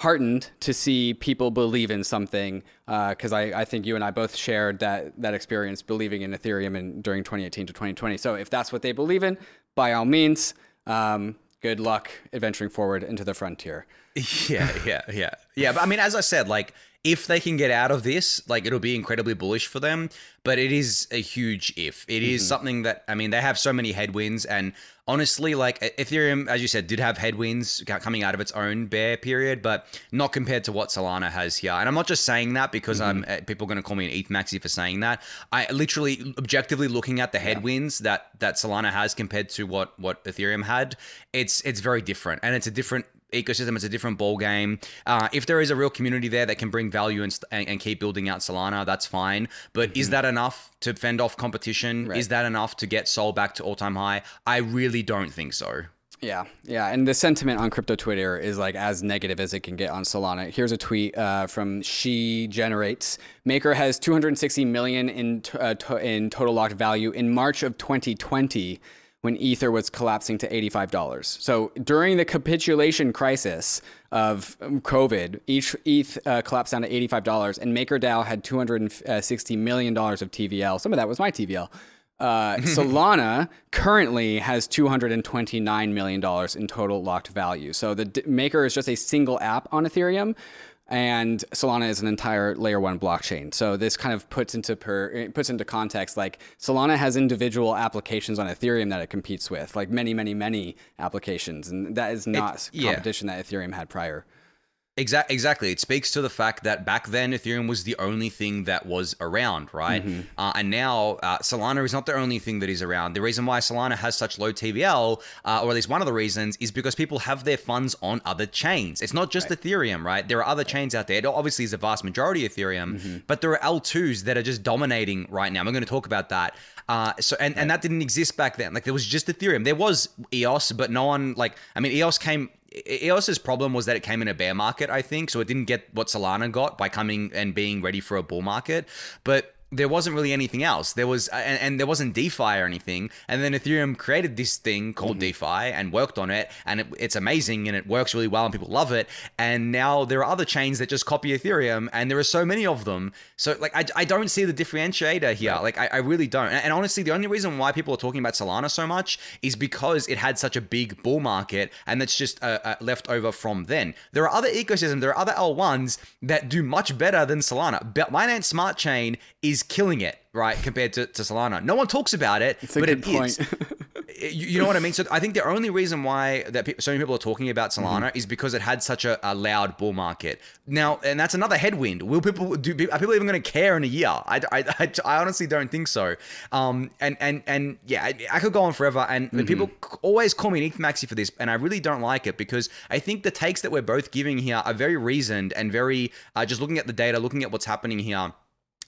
heartened to see people believe in something because I, I think you and I both shared that that experience believing in Ethereum in, during 2018 to 2020. So if that's what they believe in, by all means, um, good luck adventuring forward into the frontier. Yeah, yeah, yeah, yeah. But I mean, as I said, like if they can get out of this, like it'll be incredibly bullish for them. But it is a huge if. It is something that I mean, they have so many headwinds, and honestly, like Ethereum, as you said, did have headwinds coming out of its own bear period, but not compared to what Solana has here. And I'm not just saying that because I'm uh, people are going to call me an ETH maxi for saying that. I literally, objectively looking at the headwinds that that Solana has compared to what what Ethereum had, it's it's very different, and it's a different ecosystem. It's a different ball game. Uh, if there is a real community there that can bring value and, st- and, and keep building out Solana, that's fine. But is that enough to fend off competition? Is that enough to get Sol back to all time high? I really don't think so. Yeah, yeah, and the sentiment on crypto Twitter is like as negative as it can get on Solana. Here's a tweet uh, from She Generates. Maker has 260 million in t- uh, to- in total locked value in March of 2020 when Ether was collapsing to $85. So during the capitulation crisis of um, COVID, each ETH uh, collapsed down to $85, and MakerDAO had 260 million dollars of TVL. Some of that was my TVL. Uh, Solana currently has $229 million in total locked value. So the D- Maker is just a single app on Ethereum, and Solana is an entire layer one blockchain. So this kind of puts into per, puts into context like Solana has individual applications on Ethereum that it competes with, like many, many, many applications, and that is not yeah. competition that Ethereum had prior. Exact, exactly. It speaks to the fact that back then Ethereum was the only thing that was around, right? Uh, and now uh, Solana is not the only thing that is around. The reason why Solana has such low TVL, uh, or at least one of the reasons, is because people have their funds on other chains. It's not just Ethereum, right? There are other chains out there. It obviously is a vast majority of Ethereum, but there are L2s that are just dominating right now. I'm going to talk about that. Uh, so and, and that didn't exist back then. Like there was just Ethereum. There was EOS, but no one like. I mean, EOS came. EOS's problem was that it came in a bear market, I think, so it didn't get what Solana got by coming and being ready for a bull market. But there wasn't really anything else. There was, and, and there wasn't DeFi or anything. And then Ethereum created this thing called DeFi and worked on it, and it, it's amazing and it works really well and people love it. And now there are other chains that just copy Ethereum, and there are so many of them. So like, I, I don't see the differentiator here. Like, I, I really don't. And, and honestly, the only reason why people are talking about Solana so much is because it had such a big bull market, and that's just uh, uh, left over from then. There are other ecosystems, there are other L1s that do much better than Solana. But Binance Smart Chain is killing it, right, compared to, to Solana. No one talks about it, It's a but good it point. is. you, you know what I mean? So I think the only reason why that pe- so many people are talking about Solana mm-hmm. is because it had such a, a, loud bull market. Now, and that's another headwind. Will people do? Are people even going to care in a year? I, I, I, I, honestly don't think so. Um, and and and yeah, I, I could go on forever. And mm-hmm. people always call me an maxi for this, and I really don't like it because I think the takes that we're both giving here are very reasoned and very uh, just looking at the data, looking at what's happening here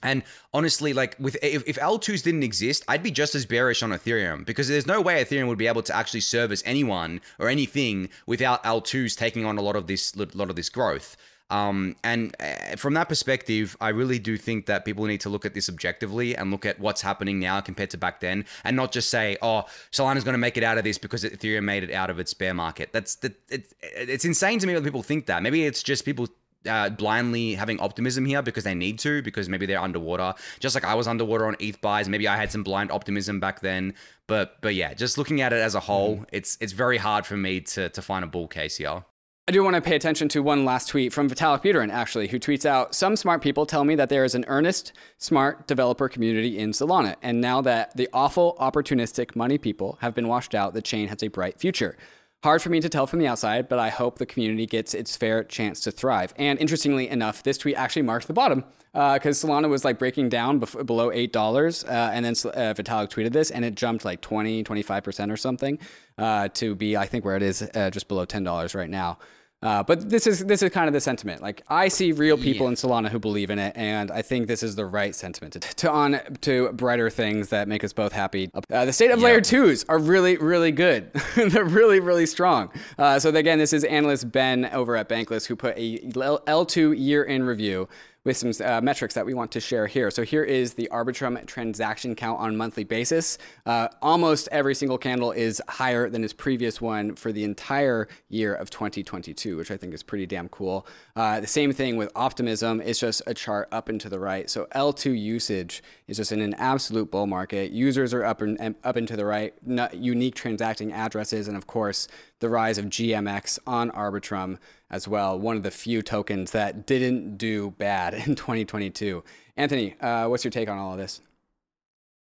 and honestly, like with if, if L2s didn't exist, I'd be just as bearish on Ethereum because there's no way Ethereum would be able to actually service anyone or anything without L2s taking on a lot of this lot of this growth. Um, and uh, from that perspective, I really do think that people need to look at this objectively and look at what's happening now compared to back then, and not just say, "Oh, Solana's going to make it out of this because Ethereum made it out of its bear market." That's that. It, it's insane to me when people think that. Maybe it's just people uh, blindly having optimism here because they need to, because maybe they're underwater. Just like I was underwater on ETH buys, maybe I had some blind optimism back then. But but yeah, just looking at it as a whole, mm. it's it's very hard for me to to find a bull case here. I do want to pay attention to one last tweet from Vitalik Buterin, actually, who tweets out Some smart people tell me that there is an earnest, smart developer community in Solana. And now that the awful, opportunistic money people have been washed out, the chain has a bright future. Hard for me to tell from the outside, but I hope the community gets its fair chance to thrive. And interestingly enough, this tweet actually marked the bottom because uh, Solana was like breaking down bef- below $8. Uh, and then uh, Vitalik tweeted this and it jumped like 20, 25% or something uh, to be, I think, where it is uh, just below $10 right now. Uh, but this is this is kind of the sentiment. Like I see real people yeah. in Solana who believe in it, and I think this is the right sentiment to, to on to brighter things that make us both happy. Uh, the state of layer twos are really really good. They're really really strong. Uh, so again, this is analyst Ben over at Bankless who put a L2 year in review with some uh, metrics that we want to share here. So here is the Arbitrum transaction count on a monthly basis. Uh, almost every single candle is higher than its previous one for the entire year of 2022, which I think is pretty damn cool. Uh, the same thing with Optimism. It's just a chart up and to the right. So L2 usage is just in an absolute bull market. Users are up and up and to the right. unique transacting addresses, and of course the rise of GMX on Arbitrum as well. One of the few tokens that didn't do bad in 2022. Anthony, uh, what's your take on all of this?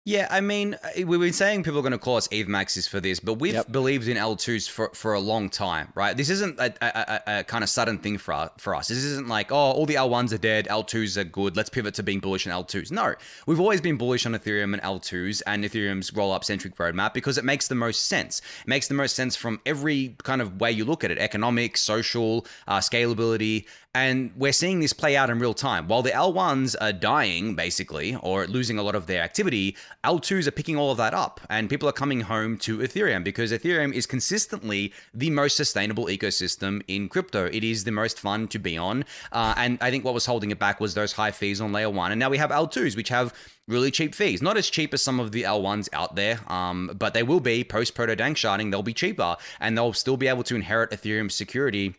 Yeah, I mean, uh, we've been saying people are going to call us ETH maxis for this, but we've yep. believed in L2s for, for a long time, right? This isn't a, a, a, a, kind of sudden thing for, for us. This isn't like, oh, all the L1s are dead, L2s are good, let's pivot to being bullish on L2s. No, we've always been bullish on Ethereum and L2s and Ethereum's roll up centric roadmap because it makes the most sense. It makes the most sense from every kind of way you look at it economic, social, uh, scalability. And we're seeing this play out in real time. While the L1s are dying, basically, or losing a lot of their activity, L2s are picking all of that up. And people are coming home to Ethereum because Ethereum is consistently the most sustainable ecosystem in crypto. It is the most fun to be on. Uh, and I think what was holding it back was those high fees on layer one. And now we have L2s, which have really cheap fees. Not as cheap as some of the L1s out there, um, but they will be post proto danksharding. They'll be cheaper and they'll still be able to inherit Ethereum's security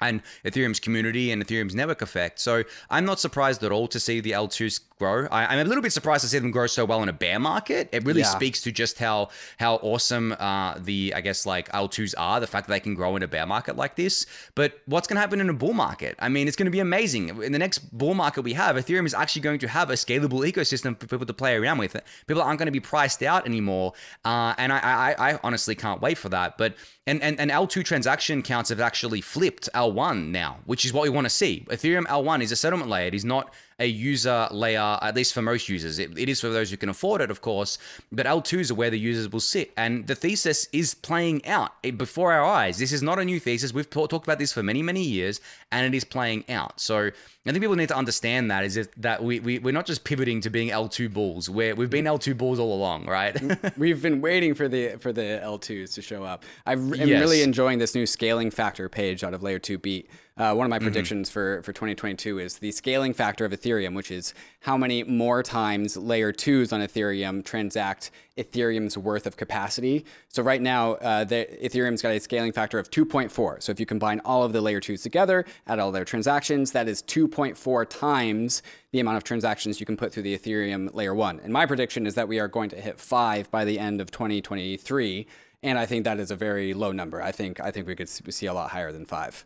and Ethereum's community and Ethereum's network effect. So I'm not surprised at all to see the L2s grow. I, am a little bit surprised to see them grow so well in a bear market. It really yeah. speaks to just how how awesome uh, the I guess like L2s are. The fact that they can grow in a bear market like this. But what's going to happen in a bull market? I mean, it's going to be amazing. In the next bull market we have, Ethereum is actually going to have a scalable ecosystem for people to play around with. People aren't going to be priced out anymore, uh, and I, I I honestly can't wait for that. But and, and, and L2 transaction counts have actually flipped L1 now, which is what we want to see. Ethereum L1 is a settlement layer. It is not a user layer, at least for most users. It, it is for those who can afford it, of course, but L2s are where the users will sit. And the thesis is playing out before our eyes. This is not a new thesis. We've talked about this for many, many years, and it is playing out. So I think people need to understand that is that we, we, we're not just pivoting to being L2 bulls. We're, we've been L2 bulls all along, right? we've been waiting for the for the L2s to show up. I am yes. really enjoying this new scaling factor page out of Layer 2 Beat. Uh, one of my mm-hmm. predictions for, for 2022 is the scaling factor of Ethereum, which is how many more times layer twos on Ethereum transact Ethereum's worth of capacity. So right now, uh, the, Ethereum's got a scaling factor of 2.4. So if you combine all of the layer twos together, add all their transactions, that is 2.4 times the amount of transactions you can put through the Ethereum layer one. And my prediction is that we are going to hit five by the end of 2023. And I think that is a very low number. I think I think we could see a lot higher than five.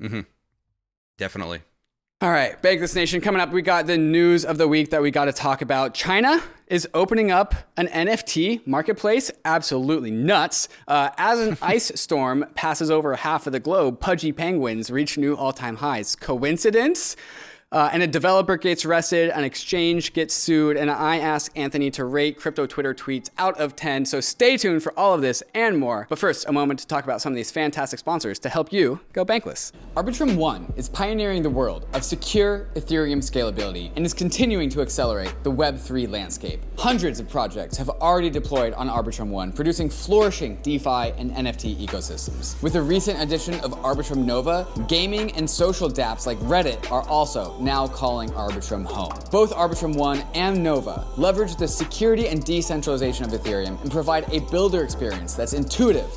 Mm-hmm. Definitely. All right, Bankless Nation, coming up, we got the news of the week that we got to talk about. China is opening up an NFT marketplace. Absolutely nuts. Uh, as an ice storm passes over half of the globe, pudgy penguins reach new all time highs. Coincidence? Uh, and a developer gets arrested, an exchange gets sued, and I ask Anthony to rate crypto Twitter tweets out of 10. So stay tuned for all of this and more. But first, a moment to talk about some of these fantastic sponsors to help you go bankless. Arbitrum One is pioneering the world of secure Ethereum scalability and is continuing to accelerate the Web3 landscape. Hundreds of projects have already deployed on Arbitrum One, producing flourishing DeFi and NFT ecosystems. With the recent addition of Arbitrum Nova, gaming and social dApps like Reddit are also now calling Arbitrum home. Both Arbitrum One and Nova leverage the security and decentralization of Ethereum and provide a builder experience that's intuitive,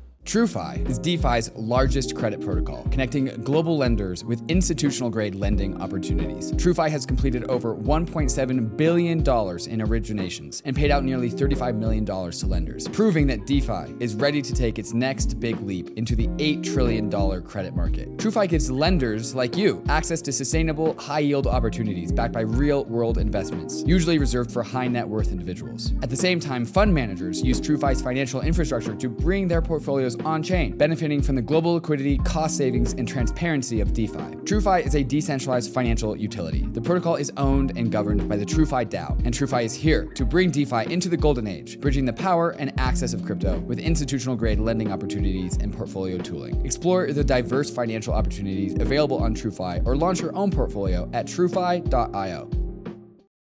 TrueFi is DeFi's largest credit protocol, connecting global lenders with institutional grade lending opportunities. TrueFi has completed over $1.7 billion in originations and paid out nearly $35 million to lenders, proving that DeFi is ready to take its next big leap into the $8 trillion credit market. TrueFi gives lenders like you access to sustainable, high yield opportunities backed by real world investments, usually reserved for high net worth individuals. At the same time, fund managers use TrueFi's financial infrastructure to bring their portfolios on chain, benefiting from the global liquidity, cost savings, and transparency of DeFi. TrueFi is a decentralized financial utility. The protocol is owned and governed by the TrueFi DAO, and TrueFi is here to bring DeFi into the golden age, bridging the power and access of crypto with institutional grade lending opportunities and portfolio tooling. Explore the diverse financial opportunities available on TrueFi or launch your own portfolio at truefi.io.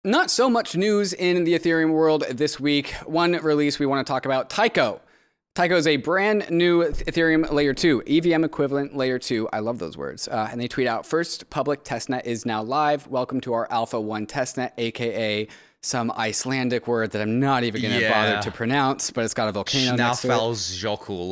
Not so much news in the Ethereum world this week. One release we want to talk about Taiko. Taiko is a brand new Ethereum layer 2, EVM equivalent layer 2. I love those words. Uh, and they tweet out first public testnet is now live. Welcome to our Alpha 1 testnet, aka some Icelandic word that I'm not even going to yeah. bother to pronounce, but it's got a volcano next to it.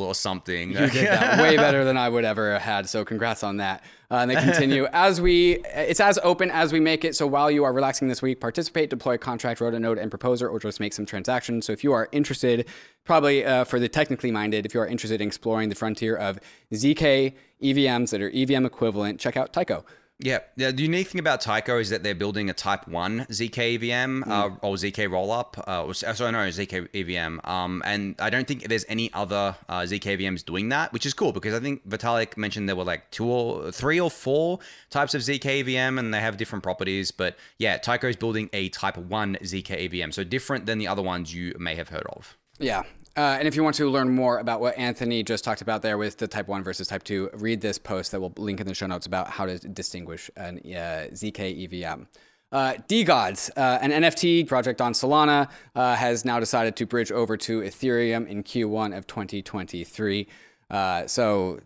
Or something. You did that way better than I would ever have had, so congrats on that. Uh, and they continue as we, it's as open as we make it. So while you are relaxing this week, participate, deploy, contract, wrote a node, and proposer, or just make some transactions. So if you are interested, probably uh, for the technically minded, if you are interested in exploring the frontier of ZK EVMs that are EVM equivalent, check out Taiko. Yeah, yeah. the unique thing about Taiko is that they're building a Type One zk EVM mm. uh, or zk rollup. Uh, or, sorry, no, zk EVM. Um, and I don't think there's any other uh, zk EVMs doing that, which is cool because I think Vitalik mentioned there were like two or three or four types of zk EVM, and they have different properties. But yeah, Taiko is building a Type One zk EVM, so different than the other ones you may have heard of. Yeah, uh, and if you want to learn more about what Anthony just talked about there with the Type 1 versus Type 2, read this post that we'll link in the show notes about how to distinguish an uh, ZK EVM. Uh, DeGods, uh, an NFT project on Solana, uh, has now decided to bridge over to Ethereum in Q1 of 2023. Uh, so,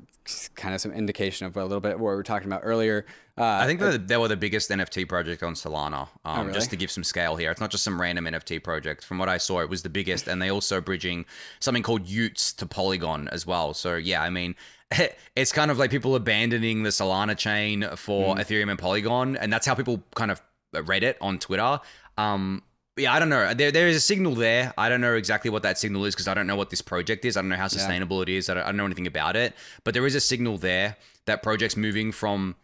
kind of some indication of a little bit what we were talking about earlier. Uh, I think that they were the biggest NFT project on Solana. Um, oh, really? Just to give some scale here, it's not just some random NFT project. From what I saw, it was the biggest, and they also bridging something called y00ts to Polygon as well. So yeah, I mean, it's kind of like people abandoning the Solana chain for mm. Ethereum and Polygon, and that's how people kind of read it on Twitter. Um, yeah, I don't know. There, there is a signal there. I don't know exactly what that signal is because I don't know what this project is. I don't know how sustainable yeah. it is. I don't, I don't know anything about it. But there is a signal there that project's moving from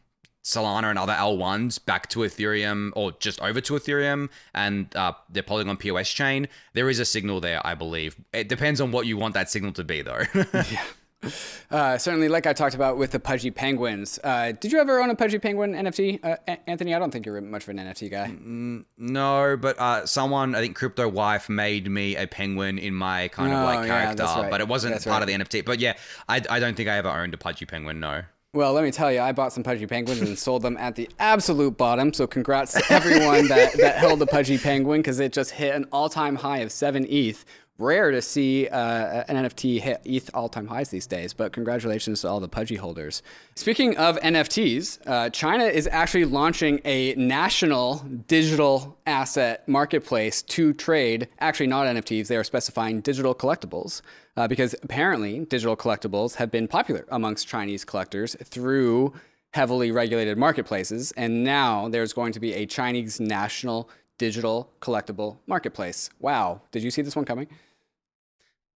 Solana and other L1s back to Ethereum or just over to Ethereum and uh, the Polygon POS chain, there is a signal there, I believe. It depends on what you want that signal to be, though. yeah. Uh, certainly, like I talked about with the Pudgy Penguins. Uh, did you ever own a Pudgy Penguin NFT, uh, Anthony? I don't think you're much of an NFT guy. Mm, no, but uh, someone, I think Crypto Wife, made me a penguin in my kind of like oh, character, yeah, right. but it wasn't that's part right. of the NFT. But yeah, I, I don't think I ever owned a Pudgy Penguin. No. Well, let me tell you, I bought some pudgy penguins and sold them at the absolute bottom. So congrats to everyone that, that held the pudgy penguin because it just hit an all-time high of seven ETH rare to see uh, an NFT hit ETH all-time highs these days. But congratulations to all the Pudgy holders. Speaking of NFTs, uh, China is actually launching a national digital asset marketplace to trade. Actually, not NFTs; they are specifying digital collectibles. Uh, because apparently digital collectibles have been popular amongst Chinese collectors through heavily regulated marketplaces. And now there's going to be a Chinese national digital collectible marketplace. Wow. Did you see this one coming?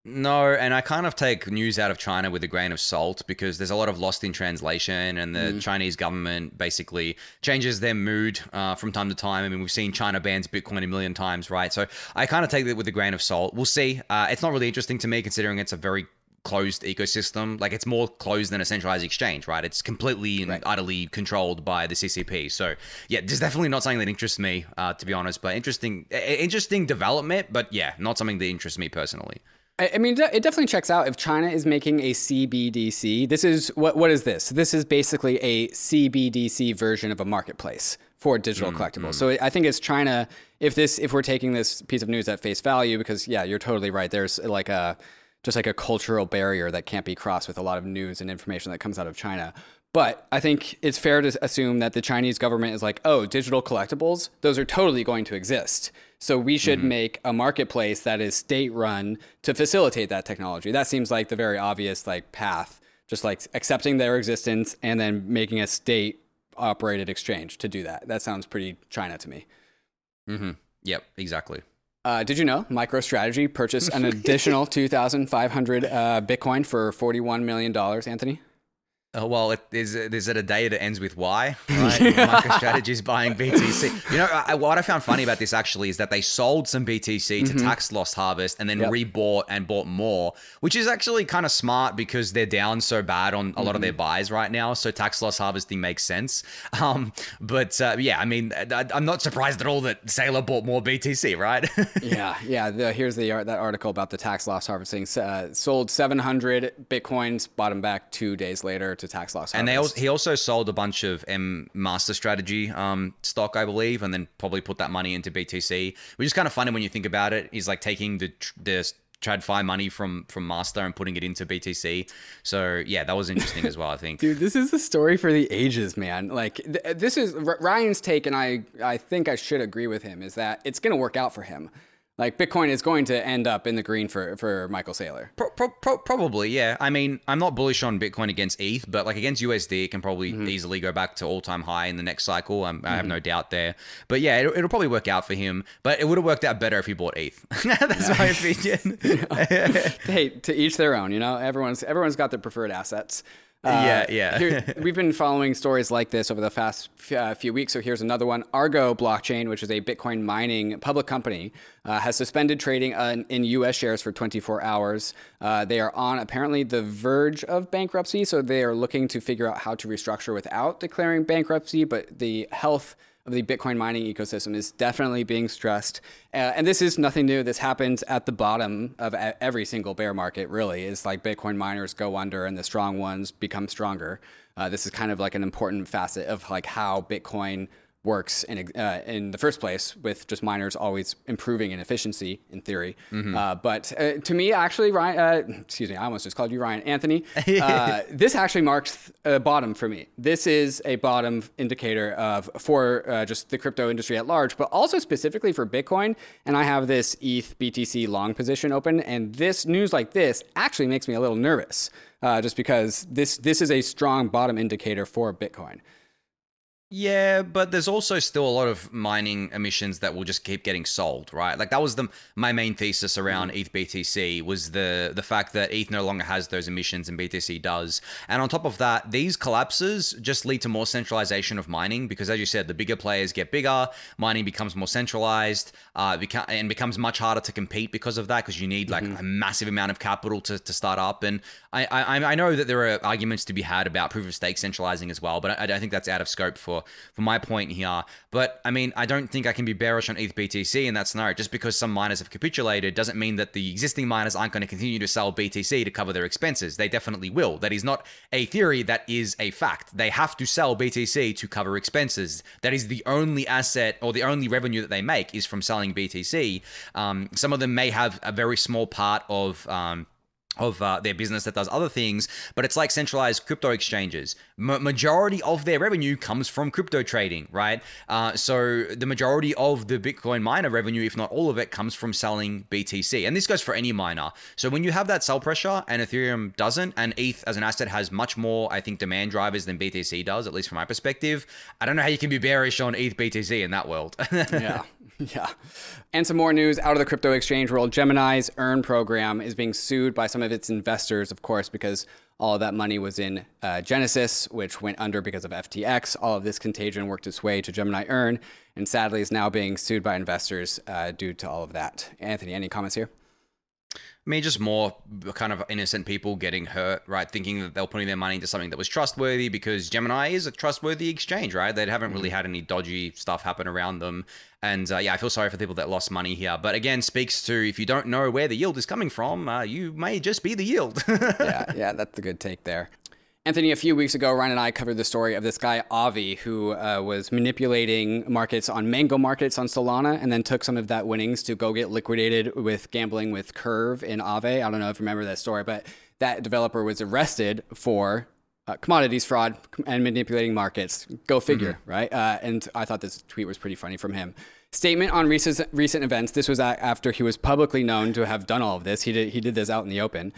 No, and I kind of take news out of China with a grain of salt because there's a lot of lost in translation, and the mm. Chinese government basically changes their mood uh, from time to time. I mean, we've seen China bans Bitcoin a million times, right? So I kind of take it with a grain of salt. We'll see. Uh, it's not really interesting to me considering it's a very closed ecosystem. Like it's more closed than a centralized exchange, right? It's completely and right. utterly controlled by the CCP. So yeah, this is definitely not something that interests me, uh, to be honest. But interesting, interesting development. But yeah, not something that interests me personally. I mean, it definitely checks out. If China is making a CBDC, this is what what is this? This is basically a CBDC version of a marketplace for digital mm, collectibles. Mm. So I think it's China. If this, if we're taking this piece of news at face value, because yeah, you're totally right. There's like a just like a cultural barrier that can't be crossed with a lot of news and information that comes out of China. But I think it's fair to assume that the Chinese government is like, oh, digital collectibles, those are totally going to exist. So we should mm-hmm. make a marketplace that is state run to facilitate that technology. That seems like the very obvious like path, just like accepting their existence and then making a state operated exchange to do that. That sounds pretty China to me. Mm-hmm. Yep, exactly. Uh, did you know MicroStrategy purchased an additional 2,500 uh, Bitcoin for $41 million, Anthony? Oh, well, it, is, is it a day that ends with Y? Right? MicroStrategy's buying BTC. You know, I, what I found funny about this actually is that they sold some BTC to mm-hmm. tax loss harvest and then yep. rebought and bought more, which is actually kind of smart because they're down so bad on a lot mm-hmm. of their mm-hmm. buys right now. So tax loss harvesting makes sense. Um, but uh, yeah, I mean, I, am not surprised at all that Saylor bought more BTC, right? yeah, yeah. The, here's the that article about the tax loss harvesting. Uh, sold 700 bitcoins, bought them back two days later to tax loss. And they also, he also sold a bunch of M Master Strategy um, stock, I believe, and then probably put that money into BTC, which is kind of funny when you think about it. He's like taking the the TradFi money from from Master and putting it into BTC. So yeah, that was interesting as well. I think, dude, this is the story for the ages, man. Like th- this is R- Ryan's take, and I I think I should agree with him. Is that it's going to work out for him. Like Bitcoin is going to end up in the green for for Michael Saylor. Pro, pro, pro, probably, yeah. I mean, I'm not bullish on Bitcoin against ETH, but like against USD, it can probably mm-hmm. easily go back to all time high in the next cycle. Mm-hmm. i have no doubt there. But yeah, it'll, it'll, probably work out for him. But it would have worked out better if he bought ETH. That's my opinion. hey, to each their own. You know, everyone's everyone's got their preferred assets. Uh, yeah, yeah. here, we've been following stories like this over the past uh, few weeks. So here's another one. Argo Blockchain, which is a Bitcoin mining public company, uh, has suspended trading in, in, U.S. shares for 24 hours. Uh, they are on apparently the verge of bankruptcy, so they are looking to figure out how to restructure without declaring bankruptcy. But the health of the Bitcoin mining ecosystem is definitely being stressed. Uh, and this is nothing new. This happens at the bottom of every single bear market, really. Is like Bitcoin miners go under and the strong ones become stronger. Uh, this is kind of like an important facet of like how Bitcoin works in uh, in the first place with just miners always improving in efficiency in theory. Mm-hmm. Uh, but uh, to me, actually, Ryan, uh, excuse me, I almost just called you Ryan Anthony. Uh, this actually marks a bottom for me. This is a bottom indicator of for uh, just the crypto industry at large, but also specifically for Bitcoin. And I have this ETH BTC long position open, and this news like this actually makes me a little nervous, just because this this is a strong bottom indicator for Bitcoin. Yeah, but there's also still a lot of mining emissions that will just keep getting sold, right? Like that was the my main thesis around mm. ETH BTC was the the fact that ETH no longer has those emissions and BTC does. And on top of that, these collapses just lead to more centralization of mining because, as you said, the bigger players get bigger, mining becomes more centralized, uh, beca- and becomes much harder to compete because of that because you need like mm-hmm. a massive amount of capital to, to start up. And I, I I know that there are arguments to be had about proof of stake centralizing as well, but I, I think that's out of scope for for my point here. But I mean, I don't think I can be bearish on ETH BTC in that scenario. Just because some miners have capitulated doesn't mean that the existing miners aren't going to continue to sell BTC to cover their expenses. They definitely will. That is not a theory. That is a fact. They have to sell BTC to cover expenses. That is the only asset or the only revenue that they make is from selling BTC. Um, some of them may have a very small part of um, of uh, their business that does other things, but it's like centralized crypto exchanges. Majority of their revenue comes from crypto trading, right? Uh, so the majority of the Bitcoin miner revenue, if not all of it, comes from selling BTC, and this goes for any miner. So when you have that sell pressure and Ethereum doesn't, and ETH as an asset has much more, I think, demand drivers than BTC does, at least from my perspective. I don't know how you can be bearish on ETH BTC in that world. yeah. Yeah. And some more news out of the crypto exchange world. Gemini's Earn program is being sued by some of its investors, of course, because all of that money was in uh, Genesis, which went under because of FTX. All of this contagion worked its way to Gemini Earn, and sadly is now being sued by investors uh, due to all of that. Anthony, any comments here? I mean, just more kind of innocent people getting hurt, right? Thinking that they're putting their money into something that was trustworthy because Gemini is a trustworthy exchange, right? They haven't really mm-hmm. had any dodgy stuff happen around them. And uh, yeah, I feel sorry for people that lost money here. But again, speaks to if you don't know where the yield is coming from, uh, you may just be the yield. yeah, yeah, that's a good take there. Anthony, a few weeks ago, Ryan and I covered the story of this guy, Avi, who uh, was manipulating markets on mango markets on Solana and then took some of that winnings to go get liquidated with gambling with Curve in Aave. I don't know if you remember that story, but that developer was arrested for uh, commodities fraud and manipulating markets. Go figure, mm-hmm. right? Uh, and I thought this tweet was pretty funny from him. Statement on recent recent events. This was after he was publicly known to have done all of this. He did he did this out in the open.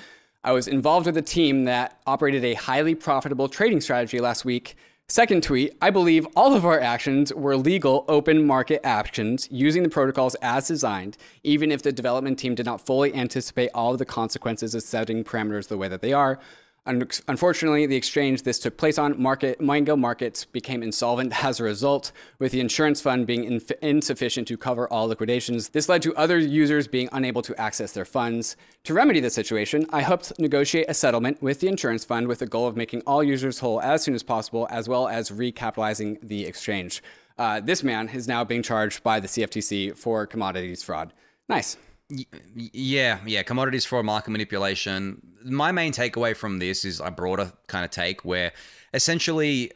I was involved with a team that operated a highly profitable trading strategy last week. Second tweet, I believe all of our actions were legal open market actions using the protocols as designed, even if the development team did not fully anticipate all of the consequences of setting parameters the way that they are. Unfortunately, the exchange this took place on, market, Mango Markets, became insolvent as a result, with the insurance fund being inf- insufficient to cover all liquidations. This led to other users being unable to access their funds. To remedy the situation, I helped negotiate a settlement with the insurance fund with the goal of making all users whole as soon as possible, as well as recapitalizing the exchange. Uh, this man is now being charged by the CFTC for commodities fraud. Nice. Yeah, yeah, commodities fraud, market manipulation. My main takeaway from this is a broader kind of take where essentially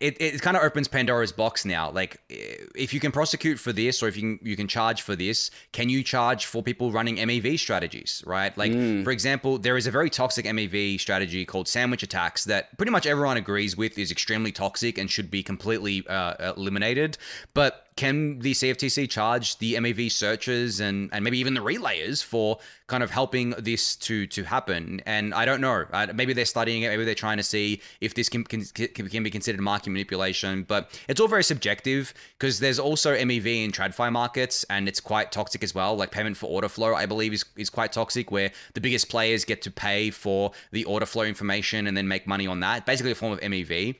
it, it kind of opens Pandora's box now. Like if you can prosecute for this or if you can, you can charge for this, can you charge for people running MEV strategies, right? Like mm. for example, there is a very toxic MEV strategy called sandwich attacks that pretty much everyone agrees with is extremely toxic and should be completely uh, eliminated. But can the CFTC charge the MEV searchers and, and maybe even the relayers for kind of helping this to to happen? And I don't know. Uh, maybe they're studying it. Maybe they're trying to see if this can, can, can be considered market manipulation. But it's all very subjective because there's also MEV in TradFi markets and it's quite toxic as well. Like payment for order flow, I believe, is, is quite toxic where the biggest players get to pay for the order flow information and then make money on that. Basically, a form of MEV.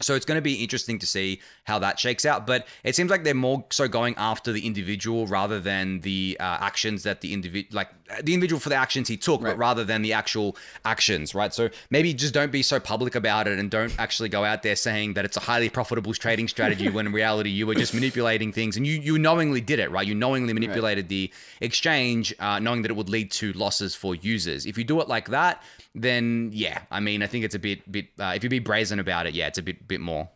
So it's going to be interesting to see how that shakes out. But it seems like they're more so going after the individual rather than the uh, actions that the individual, like the individual for the actions he took, right. but rather than the actual actions, right? So maybe just don't be so public about it and don't actually go out there saying that it's a highly profitable trading strategy when in reality you were just manipulating things and you you knowingly did it, right? You knowingly manipulated right. the exchange, uh, knowing that it would lead to losses for users. If you do it like that, then yeah, I mean, I think it's a bit bit. Uh, if you be brazen about it, yeah, it's a bit bit more.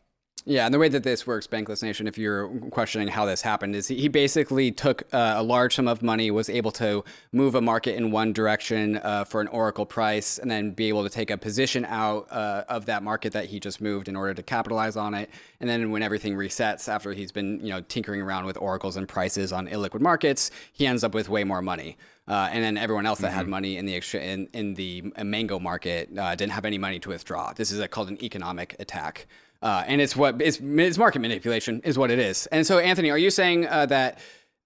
Yeah, and the way that this works, Bankless Nation, if you're questioning how this happened, is he basically took uh, a large sum of money, was able to move a market in one direction uh, for an oracle price, and then be able to take a position out uh, of that market that he just moved in order to capitalize on it. And then when everything resets after he's been, you know, tinkering around with oracles and prices on illiquid markets, he ends up with way more money. Uh, and then everyone else that mm-hmm. had money in the extra, in, in the mango market uh, didn't have any money to withdraw. This is a, called an economic attack. Uh, and it's what it's, it's, market manipulation is what it is. And so, Anthony, are you saying uh, that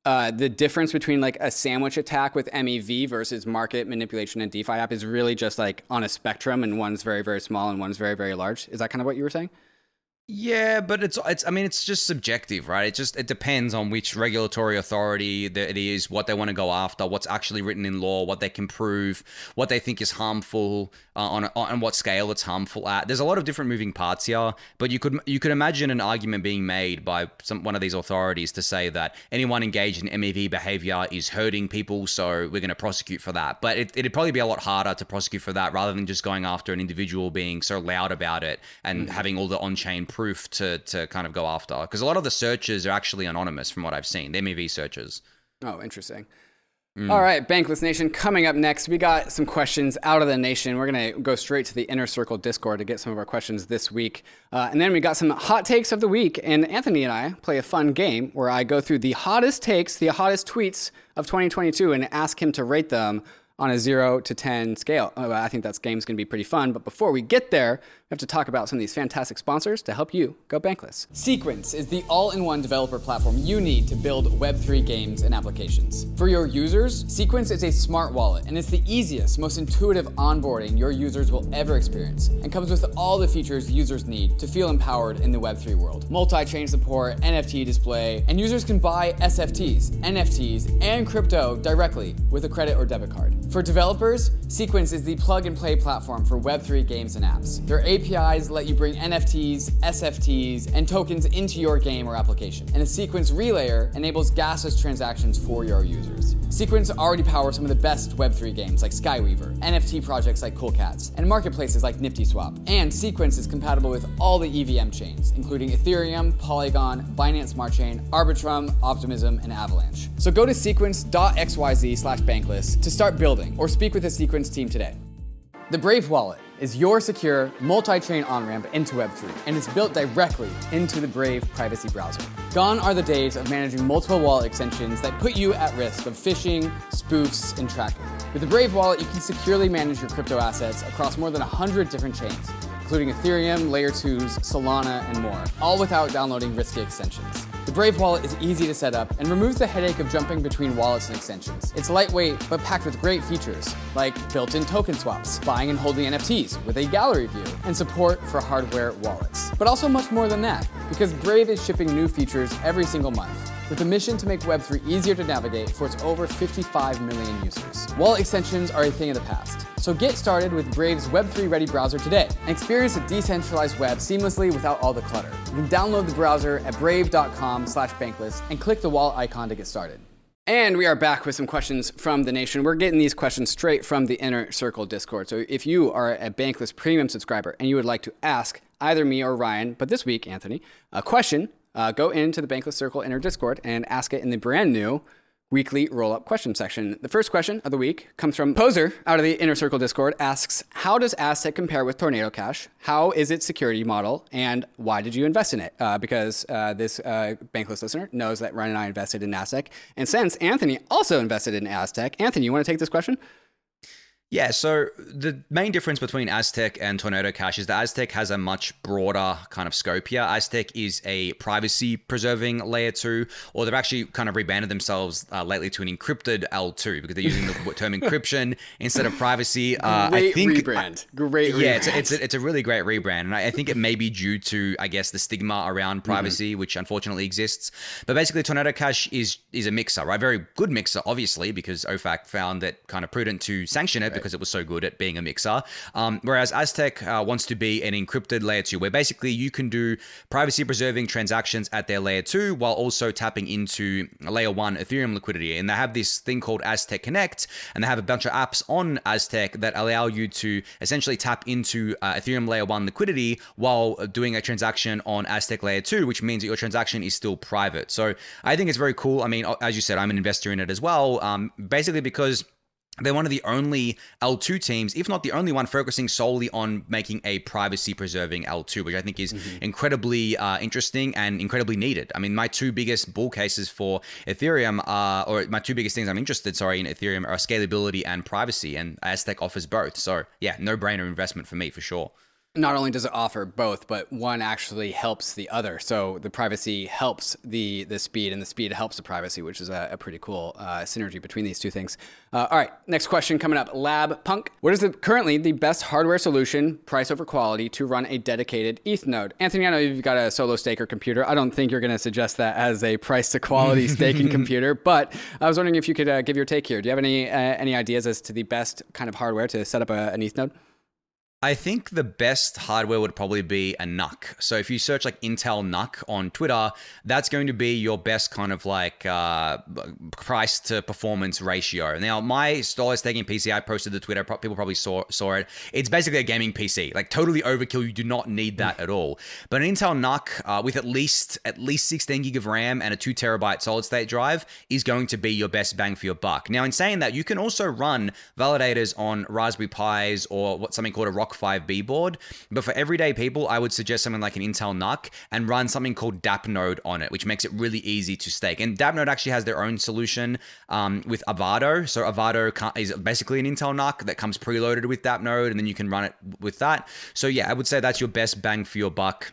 uh, the difference between like a sandwich attack with MEV versus market manipulation and DeFi app is really just like on a spectrum, and one's very very small and one's very very large? Is that kind of what you were saying? Yeah, but it's it's I mean it's just subjective, right? It just it depends on which regulatory authority that it is, what they want to go after, what's actually written in law, what they can prove, what they think is harmful uh, on on what scale it's harmful at. There's a lot of different moving parts here, but you could you could imagine an argument being made by some one of these authorities to say that anyone engaged in MEV behavior is hurting people, so we're going to prosecute for that. But it, it'd probably be a lot harder to prosecute for that rather than just going after an individual being so loud about it and mm-hmm. having all the on-chain proof to to kind of go after because a lot of the searchers are actually anonymous from what I've seen. The MEV searchers. Oh, interesting. Mm. All right, Bankless Nation. Coming up next, we got some questions out of the nation. We're going to go straight to the Inner Circle Discord to get some of our questions this week. Uh, and then we got some hot takes of the week. And Anthony and I play a fun game where I go through the hottest takes, the hottest tweets of 2022, and ask him to rate them on a zero to 10 scale. Oh, I think that game's going to be pretty fun. But before we get there, have to talk about some of these fantastic sponsors to help you go bankless. Sequence is the all in one developer platform you need to build Web3 games and applications. For your users, Sequence is a smart wallet and it's the easiest, most intuitive onboarding your users will ever experience and comes with all the features users need to feel empowered in the Web3 world. Multi chain support, NFT display, and users can buy SFTs, NFTs, and crypto directly with a credit or debit card. For developers, Sequence is the plug and play platform for Web3 games and apps. Their APIs let you bring NFTs, SFTs, and tokens into your game or application. And the Sequence Relayer enables gasless transactions for your users. Sequence already powers some of the best Web3 games like Skyweaver, NFT projects like Cool Cats, and marketplaces like NiftySwap. And Sequence is compatible with all the EVM chains, including Ethereum, Polygon, Binance Smart Chain, Arbitrum, Optimism, and Avalanche. So go to sequence.xyz slash bankless to start building or speak with the Sequence team today. The Brave Wallet is your secure multi-chain on-ramp into Web3 and is built directly into the Brave privacy browser. Gone are the days of managing multiple wallet extensions that put you at risk of phishing, spoofs, and tracking. With the Brave Wallet, you can securely manage your crypto assets across more than 100 different chains, including Ethereum, Layer 2s, Solana, and more, all without downloading risky extensions. The Brave wallet is easy to set up and removes the headache of jumping between wallets and extensions. It's lightweight but packed with great features, like built-in token swaps, buying and holding NFTs with a gallery view, and support for hardware wallets. But also much more than that, because Brave is shipping new features every single month with a mission to make Web3 easier to navigate for its over 55 million users. Wallet extensions are a thing of the past. So get started with Brave's Web3 ready browser today and experience a decentralized web seamlessly without all the clutter. You can download the browser at brave.com slash bankless and click the wallet icon to get started. And we are back with some questions from the nation. We're getting these questions straight from the Inner Circle Discord. So if you are a Bankless Premium subscriber and you would like to ask either me or Ryan, but this week, Anthony, a question, uh, go into the Bankless Circle Inner Discord and ask it in the brand new weekly roll up question section. The first question of the week comes from Poser out of the Inner Circle Discord asks, How does Aztec compare with Tornado Cash? How is its security model? And why did you invest in it? Uh, because uh, this uh, bankless listener knows that Ryan and I invested in Aztec. And since Anthony also invested in Aztec, Anthony, you want to take this question? Yeah, so the main difference between Aztec and Tornado Cash is that Aztec has a much broader kind of scope here. Aztec is a privacy preserving layer two, or they've actually kind of rebranded themselves uh, lately to an encrypted L2 because they're using the term encryption instead of privacy. Uh, great I think, rebrand. Great Yeah, it's, a, it's, a, it's a really great rebrand. And I, I, think it may be due to, I guess, the stigma around mm-hmm. privacy, mm-hmm. which unfortunately exists. But basically, Tornado Cash is, is a mixer, right? Very good mixer, obviously, because OFAC found it kind of prudent to sanction it. Because it was so good at being a mixer. Um, whereas Aztec uh, wants to be an encrypted layer two, where basically you can do privacy preserving transactions at their layer two while also tapping into layer one Ethereum liquidity. And they have this thing called Aztec Connect, and they have a bunch of apps on Aztec that allow you to essentially tap into uh, Ethereum layer one liquidity while doing a transaction on Aztec layer two, which means that your transaction is still private. So I think it's very cool. I mean, as you said, I'm an investor in it as well. Um, basically because they're one of the only L2 teams, if not the only one, focusing solely on making a privacy preserving L2, which I think is mm-hmm. incredibly uh, interesting and incredibly needed. I mean, my two biggest bull cases for Ethereum are, or my two biggest things I'm interested, sorry, in Ethereum are scalability and privacy, and Aztec offers both. So, yeah, no brainer investment for me for sure. Not only does it offer both, but one actually helps the other. So the privacy helps the the speed, and the speed helps the privacy, which is a, a pretty cool uh, synergy between these two things. Uh, all right, next question coming up. Lab Punk, what is the, currently the best hardware solution, price over quality, to run a dedicated ETH node? Anthony, I know you've got a solo staker computer. I don't think you're going to suggest that as a price to quality staking computer, but I was wondering if you could uh, give your take here. Do you have any uh, any ideas as to the best kind of hardware to set up a, an ETH node? I think the best hardware would probably be a NUC. So if you search like Intel NUC on Twitter, that's going to be your best kind of like uh, price to performance ratio. Now, my dollar staking PC, I posted the Twitter. People probably saw saw it. It's basically a gaming PC, like totally overkill. You do not need that at all. But an Intel NUC uh, with at least at least 16 gig of RAM and a two terabyte solid state drive is going to be your best bang for your buck. Now, in saying that, you can also run validators on Raspberry Pis or what something called a Rock 5B board. But for everyday people, I would suggest something like an Intel NUC and run something called DAppNode on it, which makes it really easy to stake. And DAppNode actually has their own solution um, with Avado. So Avado is basically an Intel NUC that comes preloaded with DAppNode, and then you can run it with that. So yeah, I would say that's your best bang for your buck.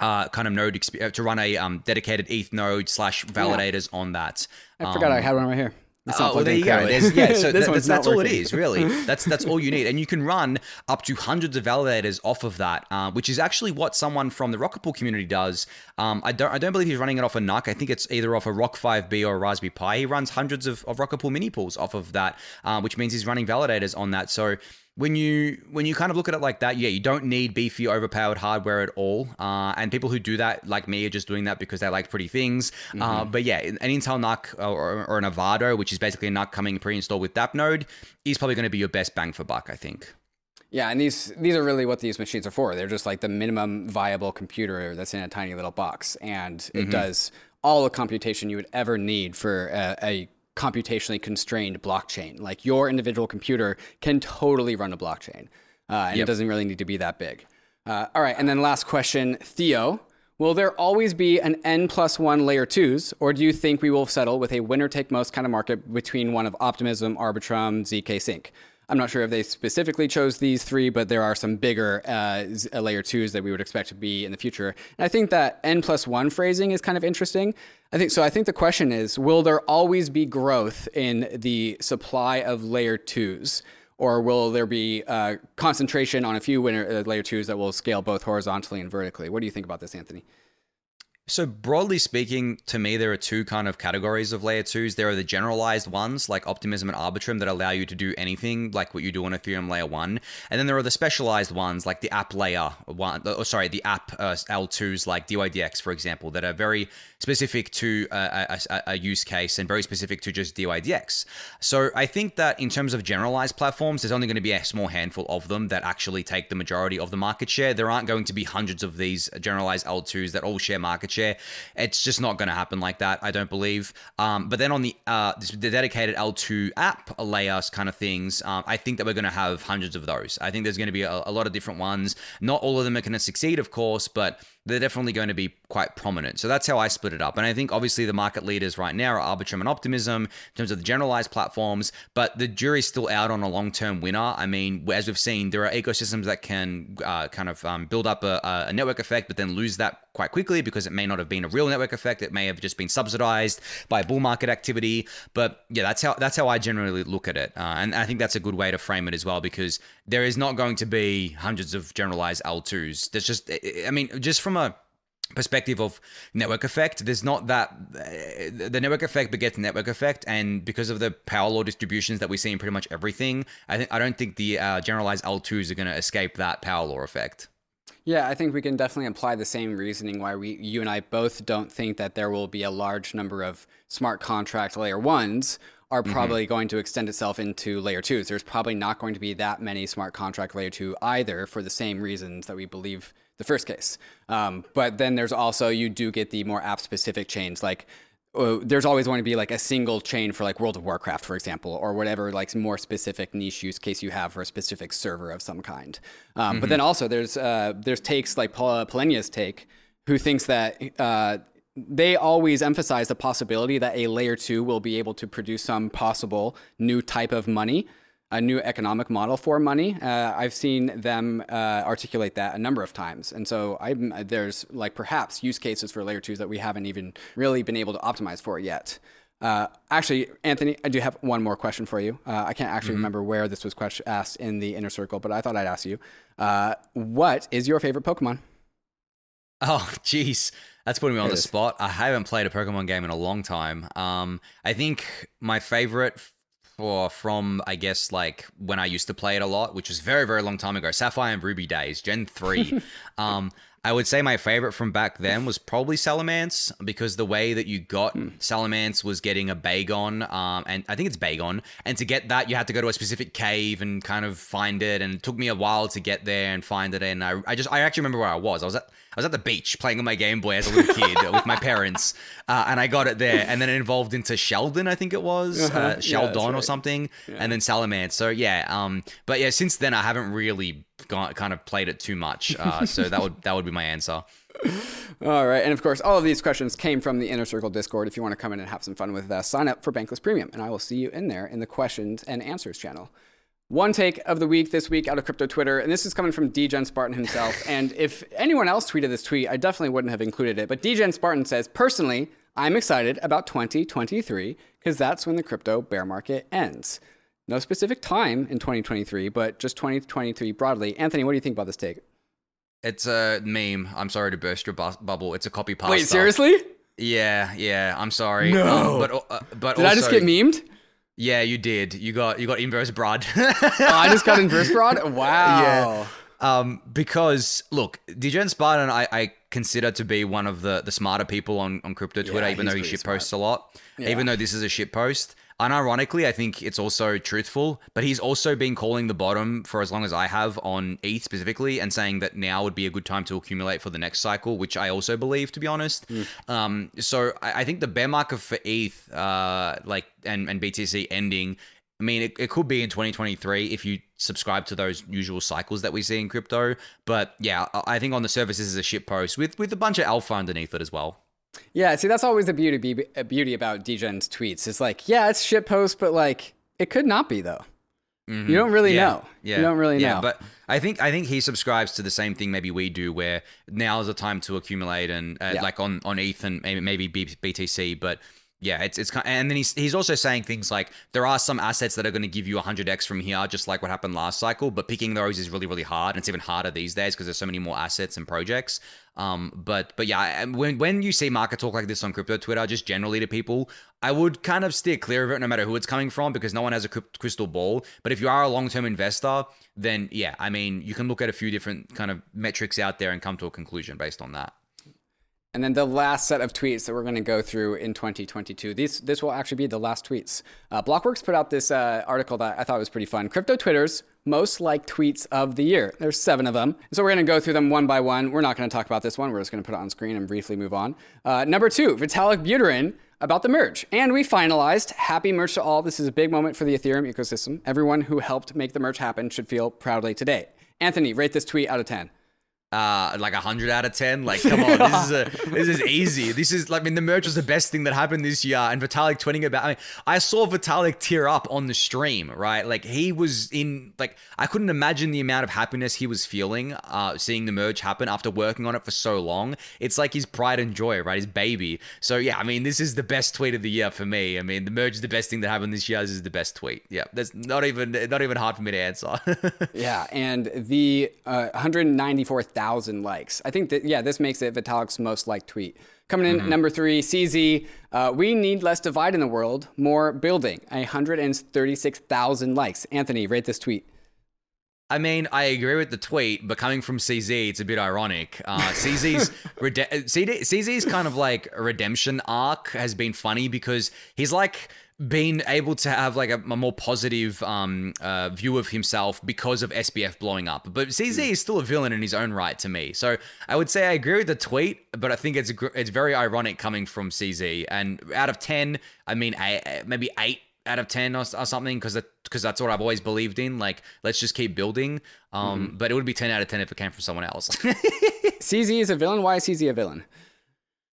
Uh, kind of node exp- to run a um, dedicated ETH node slash validators yeah. on that. I forgot I um, had one right here. Oh, well, there you go. yeah, so that, that's, that's all it is, really. That's that's all you need, and you can run up to hundreds of validators off of that, uh, which is actually what someone from the Rocket Pool community does. Um, I don't I don't believe he's running it off a NUC. I think it's either off a Rock 5B or a Raspberry Pi. He runs hundreds of, of Rocket Pool mini pools off of that, uh, which means he's running validators on that. So when you when you kind of look at it like that, yeah, you don't need beefy, overpowered hardware at all. Uh, and people who do that, like me, are just doing that because they like pretty things. Uh, mm-hmm. Uh, but yeah, an Intel NUC or, or an Avado, which is basically a NUC coming pre-installed with DAppNode, is probably going to be your best bang for buck, I think. Yeah, and these these are really what these machines are for. They're just like the minimum viable computer that's in a tiny little box, and it mm-hmm. does all the computation you would ever need for a, a computationally constrained blockchain. Like your individual computer can totally run a blockchain, uh, and yep. it doesn't really need to be that big. Uh, all right, and then last question, Theo. Will there always be an N plus one layer twos, or do you think we will settle with a winner take most kind of market between one of Optimism, Arbitrum, zkSync? I'm not sure if they specifically chose these three, but there are some bigger uh, uh, layer twos that we would expect to be in the future. And I think that n plus one phrasing is kind of interesting. I think so. I think the question is, will there always be growth in the supply of layer twos? Or will there be uh, concentration on a few winner, uh, layer twos that will scale both horizontally and vertically? What do you think about this, Anthony? So broadly speaking, to me, there are two kind of categories of layer twos. There are the generalized ones like Optimism and Arbitrum that allow you to do anything like what you do on Ethereum layer one, and then there are the specialized ones like the app layer one, or sorry, the app uh, L2s like DYDX, for example, that are very specific to a, a, use case and very specific to just DYDX. So I think that in terms of generalized platforms, there's only going to be a small handful of them that actually take the majority of the market share. There aren't going to be hundreds of these generalized L2s that all share market share. It's just not going to happen like that, I don't believe. Um, but then on the uh, the dedicated L2 app layers kind of things, um, I think that we're going to have hundreds of those. I think there's going to be a, a lot of different ones. Not all of them are going to succeed, of course, but they're definitely going to be quite prominent. So that's how I split it up. And I think obviously the market leaders right now are Arbitrum and Optimism in terms of the generalized platforms, but the jury's still out on a long term winner. I mean, as we've seen, there are ecosystems that can uh, kind of um, build up a, a network effect, but then lose that quite quickly because it may not have been a real network effect. It may have just been subsidized by bull market activity. But yeah, that's how that's how I generally look at it, uh, and I think that's a good way to frame it as well because there is not going to be hundreds of generalized L2s. There's just, I mean, just from a perspective of network effect there's not that the network effect begets network effect and because of the power law distributions that we see in pretty much everything i think i don't think the uh, generalized l2s are going to escape that power law effect yeah, I think we can definitely apply the same reasoning why we you and I both don't think that there will be a large number of smart contract layer ones are mm-hmm. probably mm-hmm. going to extend itself into layer twos. There's probably not going to be that many smart contract layer two either for the same reasons that we believe the first case. Um, but then there's also, you do get the more app specific chains like uh, there's always going to be like a single chain for like World of Warcraft, for example, or whatever like more specific niche use case you have for a specific server of some kind. Um, mm-hmm. But then also there's uh, there's takes like Paul Polenia's take, who thinks that uh, they always emphasize the possibility that a layer two will be able to produce some possible new type of money a new economic model for money. Uh, I've seen them uh, articulate that a number of times, and so I'm, there's like perhaps use cases for layer twos that we haven't even really been able to optimize for yet. Uh, actually, Anthony, I do have one more question for you. Uh, I can't actually mm-hmm. remember where this was question- asked in the inner circle, but I thought I'd ask you. Uh, what is your favorite Pokemon? Oh, jeez. That's putting me on the spot. I haven't played a Pokemon game in a long time. Um, I think my favorite for from I guess like when I used to play it a lot, which was very very long time ago, Sapphire and Ruby days, Gen three. um, I would say my favorite from back then was probably Salamence because the way that you got hmm. Salamence was getting a Bagon, um, and I think it's Bagon, and to get that you had to go to a specific cave and kind of find it, and it took me a while to get there and find it. And I, I just I actually remember where I was. I was at I was at the beach playing on my Game Boy as a little kid with my parents, uh, and I got it there. And then it evolved into Shelgon, I think it was, uh-huh. uh, Shelgon yeah, right. or something, yeah. and then Salamence. So yeah, um, but yeah, since then I haven't really kind of played it too much. Uh, so that would that would be my answer. All right. And of course, all of these questions came from the Inner Circle Discord. If you want to come in and have some fun with us, sign up for Bankless Premium, and I will see you in there in the questions and answers channel. One take of the week this week out of crypto Twitter, and this is coming from Degen Spartan himself. and if anyone else tweeted this tweet, I definitely wouldn't have included it. But Degen Spartan says, personally, I'm excited about 2023 because that's when the crypto bear market ends. No specific time in 2023, but just 2023 broadly. Anthony, what do you think about this take? It's a meme. I'm sorry to burst your bu- bubble. It's a copy pasta. Wait, seriously? Yeah, yeah. I'm sorry. No. Um, but uh, but did also, I just get memed? Yeah, you did. You got you got inverse broad. oh, I just got inverse broad. Wow. Yeah. Um, because look, Degen Spartan, I, I consider to be one of the the smarter people on on crypto Twitter, yeah, even though he shit posts a lot. Yeah. Even though this is a shit post, Unironically, I think it's also truthful, but he's also been calling the bottom for as long as I have on ETH specifically and saying that now would be a good time to accumulate for the next cycle, which I also believe, to be honest. Mm. Um, so I, I, think the bear market for ETH, uh, like and, and BTC ending, I mean, it, it could be in 2023 if you subscribe to those usual cycles that we see in crypto. But yeah, I think on the surface, this is a shit post with, with a bunch of alpha underneath it as well. Yeah, see, that's always the beauty uh, beauty about Degen's tweets. It's like, yeah, it's shit post, but like, it could not be though. Mm-hmm. You don't really yeah. know. Yeah. You don't really yeah, know. But I think I think he subscribes to the same thing maybe we do, where now is the time to accumulate and uh, yeah. like on on ETH and maybe maybe BTC, but yeah, it's it's and then he's he's also saying things like there are some assets that are going to give you 100x from here, just like what happened last cycle. But picking those is really really hard, and it's even harder these days because there's so many more assets and projects. Um, but but yeah, when when you see market talk like this on crypto Twitter, just generally to people, I would kind of steer clear of it, no matter who it's coming from, because no one has a crystal ball. But if you are a long term investor, then yeah, I mean, you can look at a few different kind of metrics out there and come to a conclusion based on that. And then the last set of tweets that we're going to go through in 2022. These, this will actually be the last tweets. Uh, Blockworks put out this uh, article that I thought was pretty fun. Crypto Twitter's most liked tweets of the year. There's seven of them. So we're going to go through them one by one. We're not going to talk about this one. We're just going to put it on screen and briefly move on. Uh, number two, Vitalik Buterin about the merge. And we finalized. Happy merge to all. This is a big moment for the Ethereum ecosystem. Everyone who helped make the merge happen should feel proudly today. Anthony, rate this tweet out of 10 uh like a hundred out of ten. Like, come on, this is a this is easy. This is like I mean the merge was the best thing that happened this year. And Vitalik tweeting about I mean, I saw Vitalik tear up on the stream, right? Like he was in like I couldn't imagine the amount of happiness he was feeling uh seeing the merge happen after working on it for so long. It's like his pride and joy, right? His baby. So yeah, I mean this is the best tweet of the year for me. I mean the merge is the best thing that happened this year. This is the best tweet. Yeah. That's not even not even hard for me to answer. yeah, and the uh, 194 thousand likes. I think that yeah, this makes it Vitalik's most liked tweet. Coming in mm-hmm. number three, CZ. Uh, we need less divide in the world, more building. hundred and thirty-six thousand likes. Anthony, rate this tweet. I mean, I agree with the tweet, but coming from CZ, it's a bit ironic. Uh, CZ's rede- CZ's kind of like redemption arc has been funny because he's like been able to have like a, a more positive um, uh, view of himself because of SBF blowing up. But CZ mm. is still a villain in his own right to me. So I would say I agree with the tweet, but I think it's it's very ironic coming from CZ. And out of ten, I mean, maybe eight out of 10 or, or something because because that's what I've always believed in like let's just keep building um mm-hmm. but it would be 10 out of 10 if it came from someone else CZ is a villain why is CZ a villain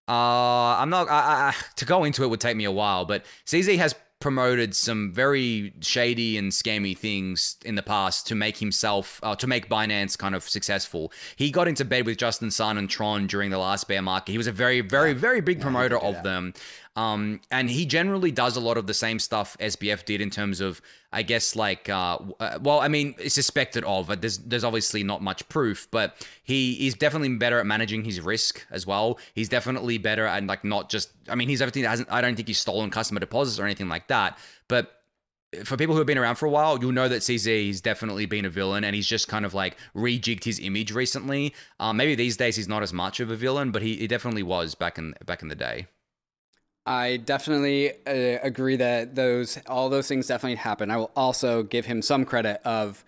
uh I'm not I, I, to go into it would take me a while but CZ has promoted some very shady and scammy things in the past to make himself, uh, to make Binance kind of successful. He got into bed with Justin Sun and Tron during the last bear market. He was a very, very, very big promoter of them. Um, and he generally does a lot of the same stuff SBF did in terms of, I guess, like, uh, uh, well, I mean, suspected of. But there's there's obviously not much proof, but he is definitely better at managing his risk as well. He's definitely better at like not just. I mean, he's everything that hasn't. I don't think he's stolen customer deposits or anything like that, but for people who have been around for a while, you'll know that CZ has definitely been a villain, and he's just kind of like rejigged his image recently. Um, maybe these days he's not as much of a villain, but he, he definitely was back in back in the day. I definitely uh, agree that those all those things definitely happen. I will also give him some credit of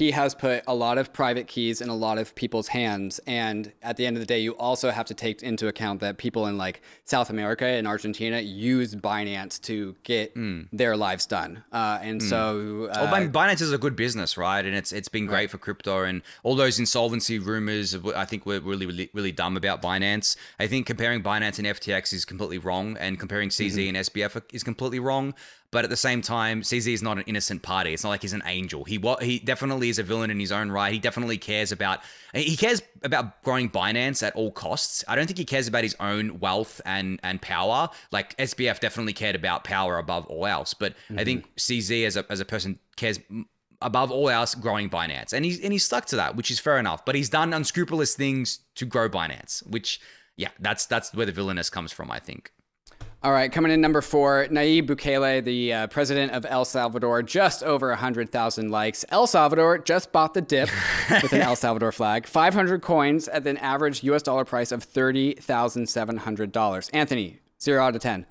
he has put a lot of private keys in a lot of people's hands. And at the end of the day, you also have to take into account that people in like South America and Argentina use Binance to get mm. their lives done. Uh, and mm. so, uh, well, Binance is a good business, right? And it's it's been great right. for crypto. And all those insolvency rumors, I think we're really really really dumb about Binance. I think comparing Binance and FTX is completely wrong, and comparing CZ mm-hmm. and SBF is completely wrong. But at the same time, CZ is not an innocent party. It's not like he's an angel. He he definitely is a villain in his own right. He definitely cares about he cares about growing Binance at all costs. I don't think he cares about his own wealth and and power. Like SBF definitely cared about power above all else. But mm-hmm. I think CZ as a as a person cares above all else growing Binance. And he's and he's stuck to that, which is fair enough. But he's done unscrupulous things to grow Binance, which yeah, that's that's where the villainous comes from, I think. All right, coming in number four, Nayib Bukele, the uh, president of El Salvador, just over 100,000 likes. El Salvador just bought the dip with an El Salvador flag. 500 coins at an average US dollar price of $30,700. Anthony, zero out of 10.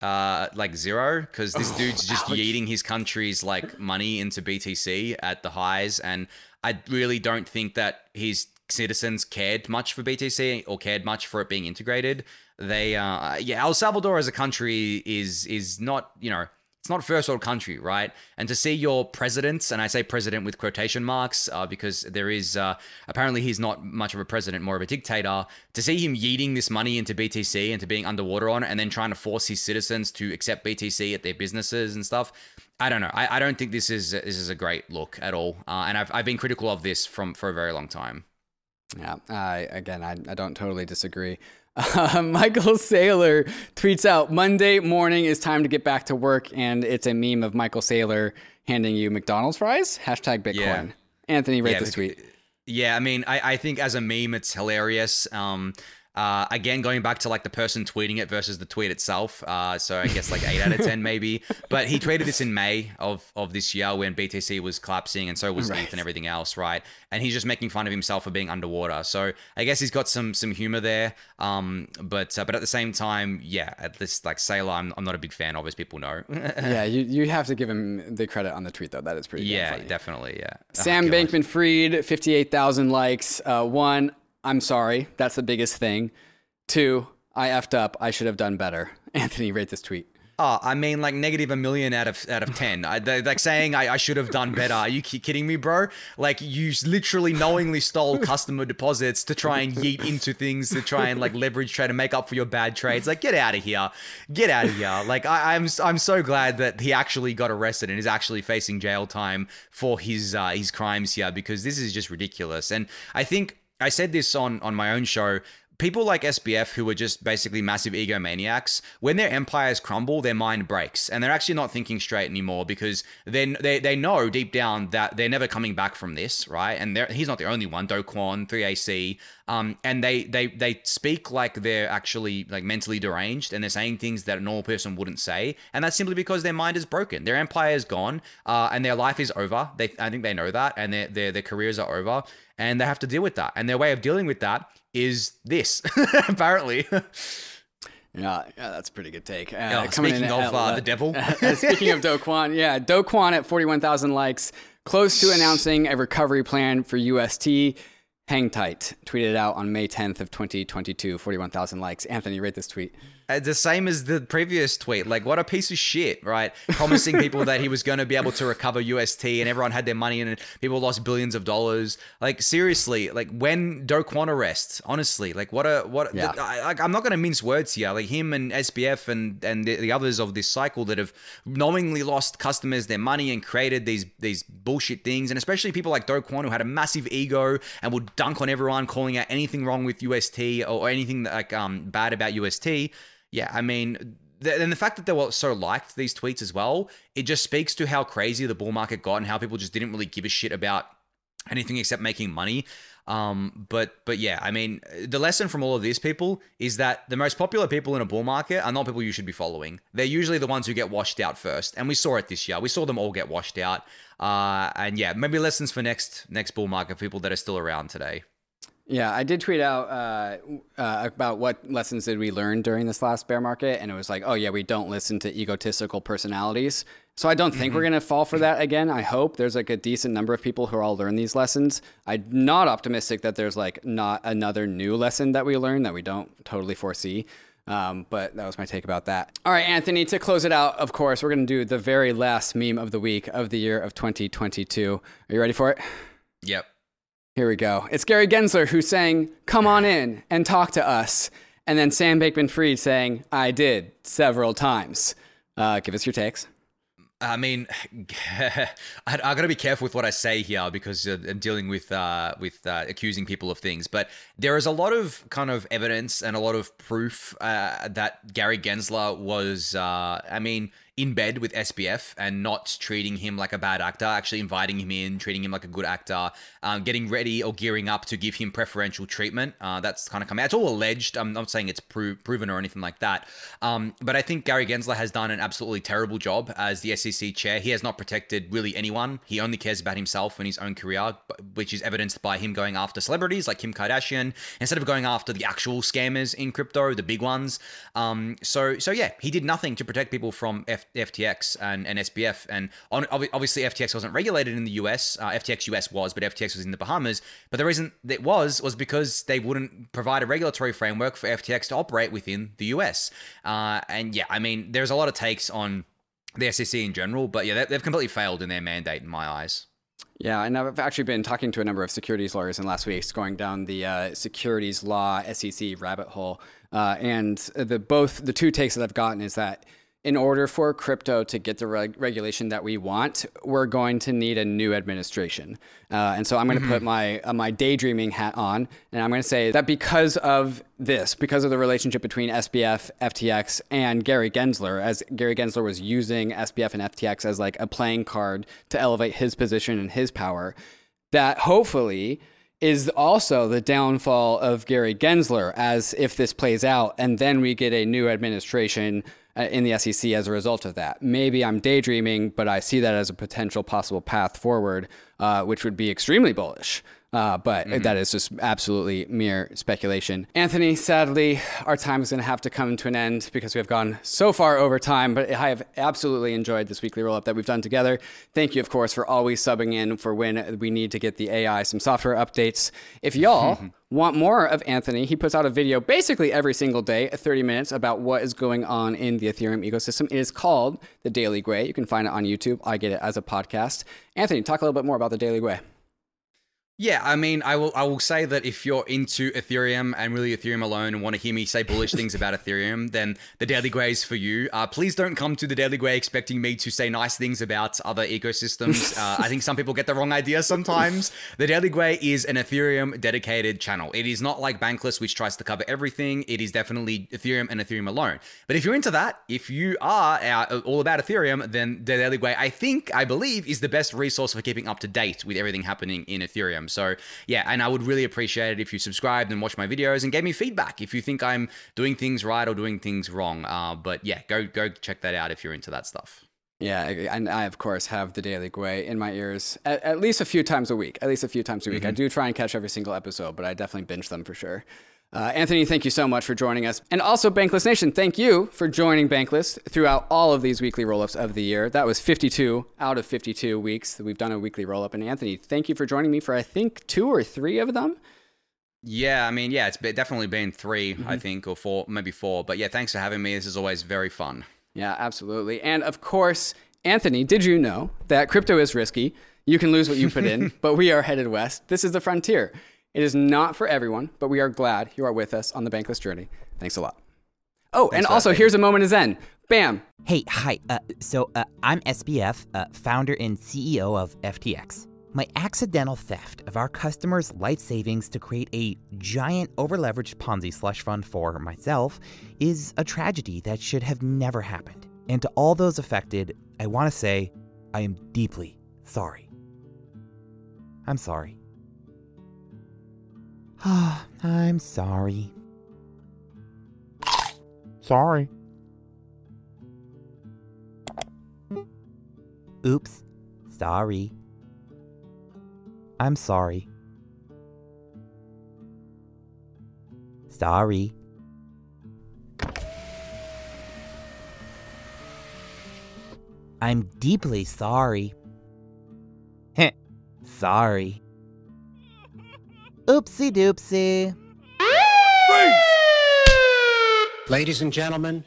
Uh, like zero, because this oh, dude's just ouch. yeeting his country's like money into BTC at the highs, and I really don't think that his citizens cared much for BTC or cared much for it being integrated. They, uh, yeah, El Salvador as a country is is not, you know, it's not first world country, right? And to see your president, and I say president with quotation marks uh, because there is uh, apparently he's not much of a president, more of a dictator. To see him yeeting this money into BTC and to being underwater on it, and then trying to force his citizens to accept BTC at their businesses and stuff. I don't know. I, I don't think this is this is a great look at all, uh, and I've I've been critical of this from for a very long time. Yeah, again, I, I don't totally disagree. Uh, Michael Saylor tweets out Monday morning is time to get back to work, and it's a meme of Michael Saylor handing you McDonald's fries. Hashtag Bitcoin. Yeah. Anthony, read yeah, this tweet. Yeah, I mean, I, I think as a meme, it's hilarious. Um, uh, again, going back to like the person tweeting it versus the tweet itself. Uh, so I guess like eight out of ten maybe. But he tweeted this in May of of this year when BTC was collapsing and so was right. ETH and everything else, right? And he's just making fun of himself for being underwater. So I guess he's got some some humor there. Um, but uh, but at the same time, yeah, at this like Saylor, I'm, I'm not a big fan of, as people know. yeah, you you have to give him the credit on the tweet though. That is pretty. Yeah, definitely. Yeah. Sam oh, Bankman Fried, fifty eight thousand likes. Uh, one. I'm sorry. That's the biggest thing. Two, I effed up. I should have done better. Anthony, rate this tweet. Oh, I mean, like negative a million out of out of ten. I, like saying I, I should have done better. Are you kidding me, bro? Like you literally knowingly stole customer deposits to try and yeet into things to try and like leverage trade to make up for your bad trades. Like get out of here, get out of here. Like I, am I'm, I'm so glad that he actually got arrested and is actually facing jail time for his uh, his crimes here because this is just ridiculous. And I think I said this on on my own show people like SBF who are just basically massive egomaniacs, when their empires crumble, their mind breaks, and they're actually not thinking straight anymore because then they, they know deep down that they're never coming back from this, right? And he's not the only one. Do Kwon, 3AC, um, and they they they speak like they're actually like mentally deranged, and they're saying things that a normal person wouldn't say, and that's simply because their mind is broken. Their empire is gone, uh, and their life is over. They I think they know that, and their their their careers are over, and they have to deal with that. And their way of dealing with that is this, apparently. Yeah, yeah, that's a pretty good take. Uh, oh, speaking of at, uh, the devil. speaking of Do Kwon, yeah, Do Kwon at 41,000 likes, close to announcing a recovery plan for UST. Hang tight. Tweeted out on May 10th of 2022, 41,000 likes. Anthony, rate this tweet. Uh, the same as the previous tweet. Like, what a piece of shit, right? Promising people that he was going to be able to recover UST and everyone had their money and people lost billions of dollars. Like, seriously, like when Do Kwon arrests, honestly, like what a what. Yeah. I, I'm not going to mince words here. Like him and SBF and and the, the others of this cycle that have knowingly lost customers their money and created these these bullshit things, and especially people like Do Kwon who had a massive ego and would dunk on everyone, calling out anything wrong with UST or, or anything like um bad about UST. Yeah, I mean. And the fact that they were so liked these tweets as well, it just speaks to how crazy the bull market got and how people just didn't really give a shit about anything except making money. Um, but but yeah, I mean, the lesson from all of these people is that the most popular people in a bull market are not people you should be following. They're usually the ones who get washed out first, and we saw it this year. We saw them all get washed out. Uh, and yeah, maybe lessons for next next bull market people that are still around today. Yeah, I did tweet out uh, uh, about what lessons did we learn during this last bear market, and it was like, oh yeah, we don't listen to egotistical personalities. So I don't think we're gonna fall for that again. I hope there's like a decent number of people who all learn these lessons. I'm not optimistic that there's like not another new lesson that we learn that we don't totally foresee. Um, but that was my take about that. All right, Anthony, to close it out, of course, we're going to do the very last meme of the week of the year of 2022. Are you ready for it? Yep. Here we go. It's Gary Gensler who's saying, Come on in and talk to us. And then Sam Bankman Fried saying, I did several times. Uh, give us your takes. I mean, I, I got to be careful with what I say here because uh, I'm dealing with uh, with uh, accusing people of things. But there is a lot of kind of evidence and a lot of proof uh, that Gary Gensler was, uh, I mean, in bed with SBF and not treating him like a bad actor, actually inviting him in, treating him like a good actor, um, getting ready or gearing up to give him preferential treatment. Uh, that's kind of coming out. It's all alleged. I'm not saying it's pro- proven or anything like that. Um, but I think Gary Gensler has done an absolutely terrible job as the SEC chair. He has not protected really anyone. He only cares about himself and his own career, which is evidenced by him going after celebrities like Kim Kardashian instead of going after the actual scammers in crypto, the big ones. Um, so, so yeah, he did nothing to protect people from F- FTX and, and SBF. And on, obviously, FTX wasn't regulated in the US. Uh, FTX US was, but FTX was in the Bahamas. But the reason it was was because they wouldn't provide a regulatory framework for FTX to operate within the US. Uh, and yeah, I mean, there's a lot of takes on the SEC in general, but yeah, they- they've completely failed in their mandate in my eyes. Yeah, and I've actually been talking to a number of securities lawyers in last weeks, going down the uh, securities law SEC rabbit hole. Uh, and the both the two takes that I've gotten is that in order for crypto to get the reg- regulation that we want, we're going to need a new administration. Uh, and so I'm going to put my uh, my daydreaming hat on, and I'm going to say that because of this, because of the relationship between SBF, FTX, and Gary Gensler, as Gary Gensler was using SBF and FTX as like a playing card to elevate his position and his power, that hopefully is also the downfall of Gary Gensler as if this plays out and then we get a new administration in the SEC as a result of that. Maybe I'm daydreaming, but I see that as a potential possible path forward, uh, which would be extremely bullish. Uh, but that is just absolutely mere speculation. Anthony, sadly, our time is going to have to come to an end because we have gone so far over time. But I have absolutely enjoyed this weekly roll up that we've done together. Thank you, of course, for always subbing in for when we need to get the AI some software updates. If y'all want more of Anthony, he puts out a video basically every single day, 30 minutes, about what is going on in the Ethereum ecosystem. It is called The Daily Gwei. You can find it on YouTube. I get it as a podcast. Anthony, talk a little bit more about The Daily Gwei. Yeah, I mean, I will I will say that if you're into Ethereum and really Ethereum alone and want to hear me say bullish things about Ethereum, then the Daily Gwei is for you. Uh, please don't come to the Daily Gwei expecting me to say nice things about other ecosystems. Uh, I think some people get the wrong idea sometimes. The Daily Gwei is an Ethereum dedicated channel. It is not like Bankless, which tries to cover everything. It is definitely Ethereum and Ethereum alone. But if you're into that, if you are uh, all about Ethereum, then the Daily Gwei, I think, I believe, is the best resource for keeping up to date with everything happening in Ethereum. So yeah, and I would really appreciate it if you subscribed and watched my videos and gave me feedback if you think I'm doing things right or doing things wrong. Uh, but yeah, go go check that out if you're into that stuff. Yeah, and I of course have the Daily Gwei in my ears at, at least a few times a week. At least a few times a week. I do try and catch every single episode, but I definitely binge them for sure. Uh, Anthony, thank you so much for joining us. And also, Bankless Nation, thank you for joining Bankless throughout all of these weekly roll ups of the year. That was 52 out of 52 weeks that we've done a weekly roll up. And Anthony, thank you for joining me for, I think, two or three of them. Yeah, I mean, yeah, it's definitely been 3 Mm-hmm. I think, or four, maybe four. But yeah, thanks for having me. This is always very fun. Yeah, absolutely. And of course, Anthony, did you know that crypto is risky? You can lose what you put in, but we are headed west. This is the frontier. It is not for everyone, but we are glad you are with us on the bankless journey. Thanks a lot. Oh, and also, here's a moment of Zen. Bam. Hey, hi. Uh, so uh, I'm SBF, uh, founder and CEO of FTX. My accidental theft of our customers' life savings to create a giant overleveraged Ponzi slush fund for myself is a tragedy that should have never happened. And to all those affected, I want to say I am deeply sorry. I'm sorry. I'm sorry. Sorry. Oops. Sorry. I'm sorry. Sorry. I'm deeply sorry. Heh. sorry. Oopsie doopsie. Ladies and gentlemen,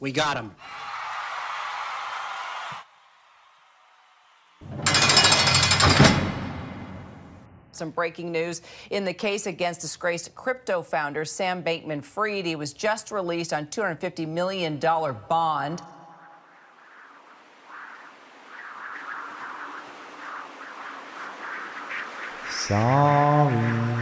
we got him. Some breaking news in the case against disgraced crypto founder Sam Bankman Fried. He was just released on $250 million bond. Sorry.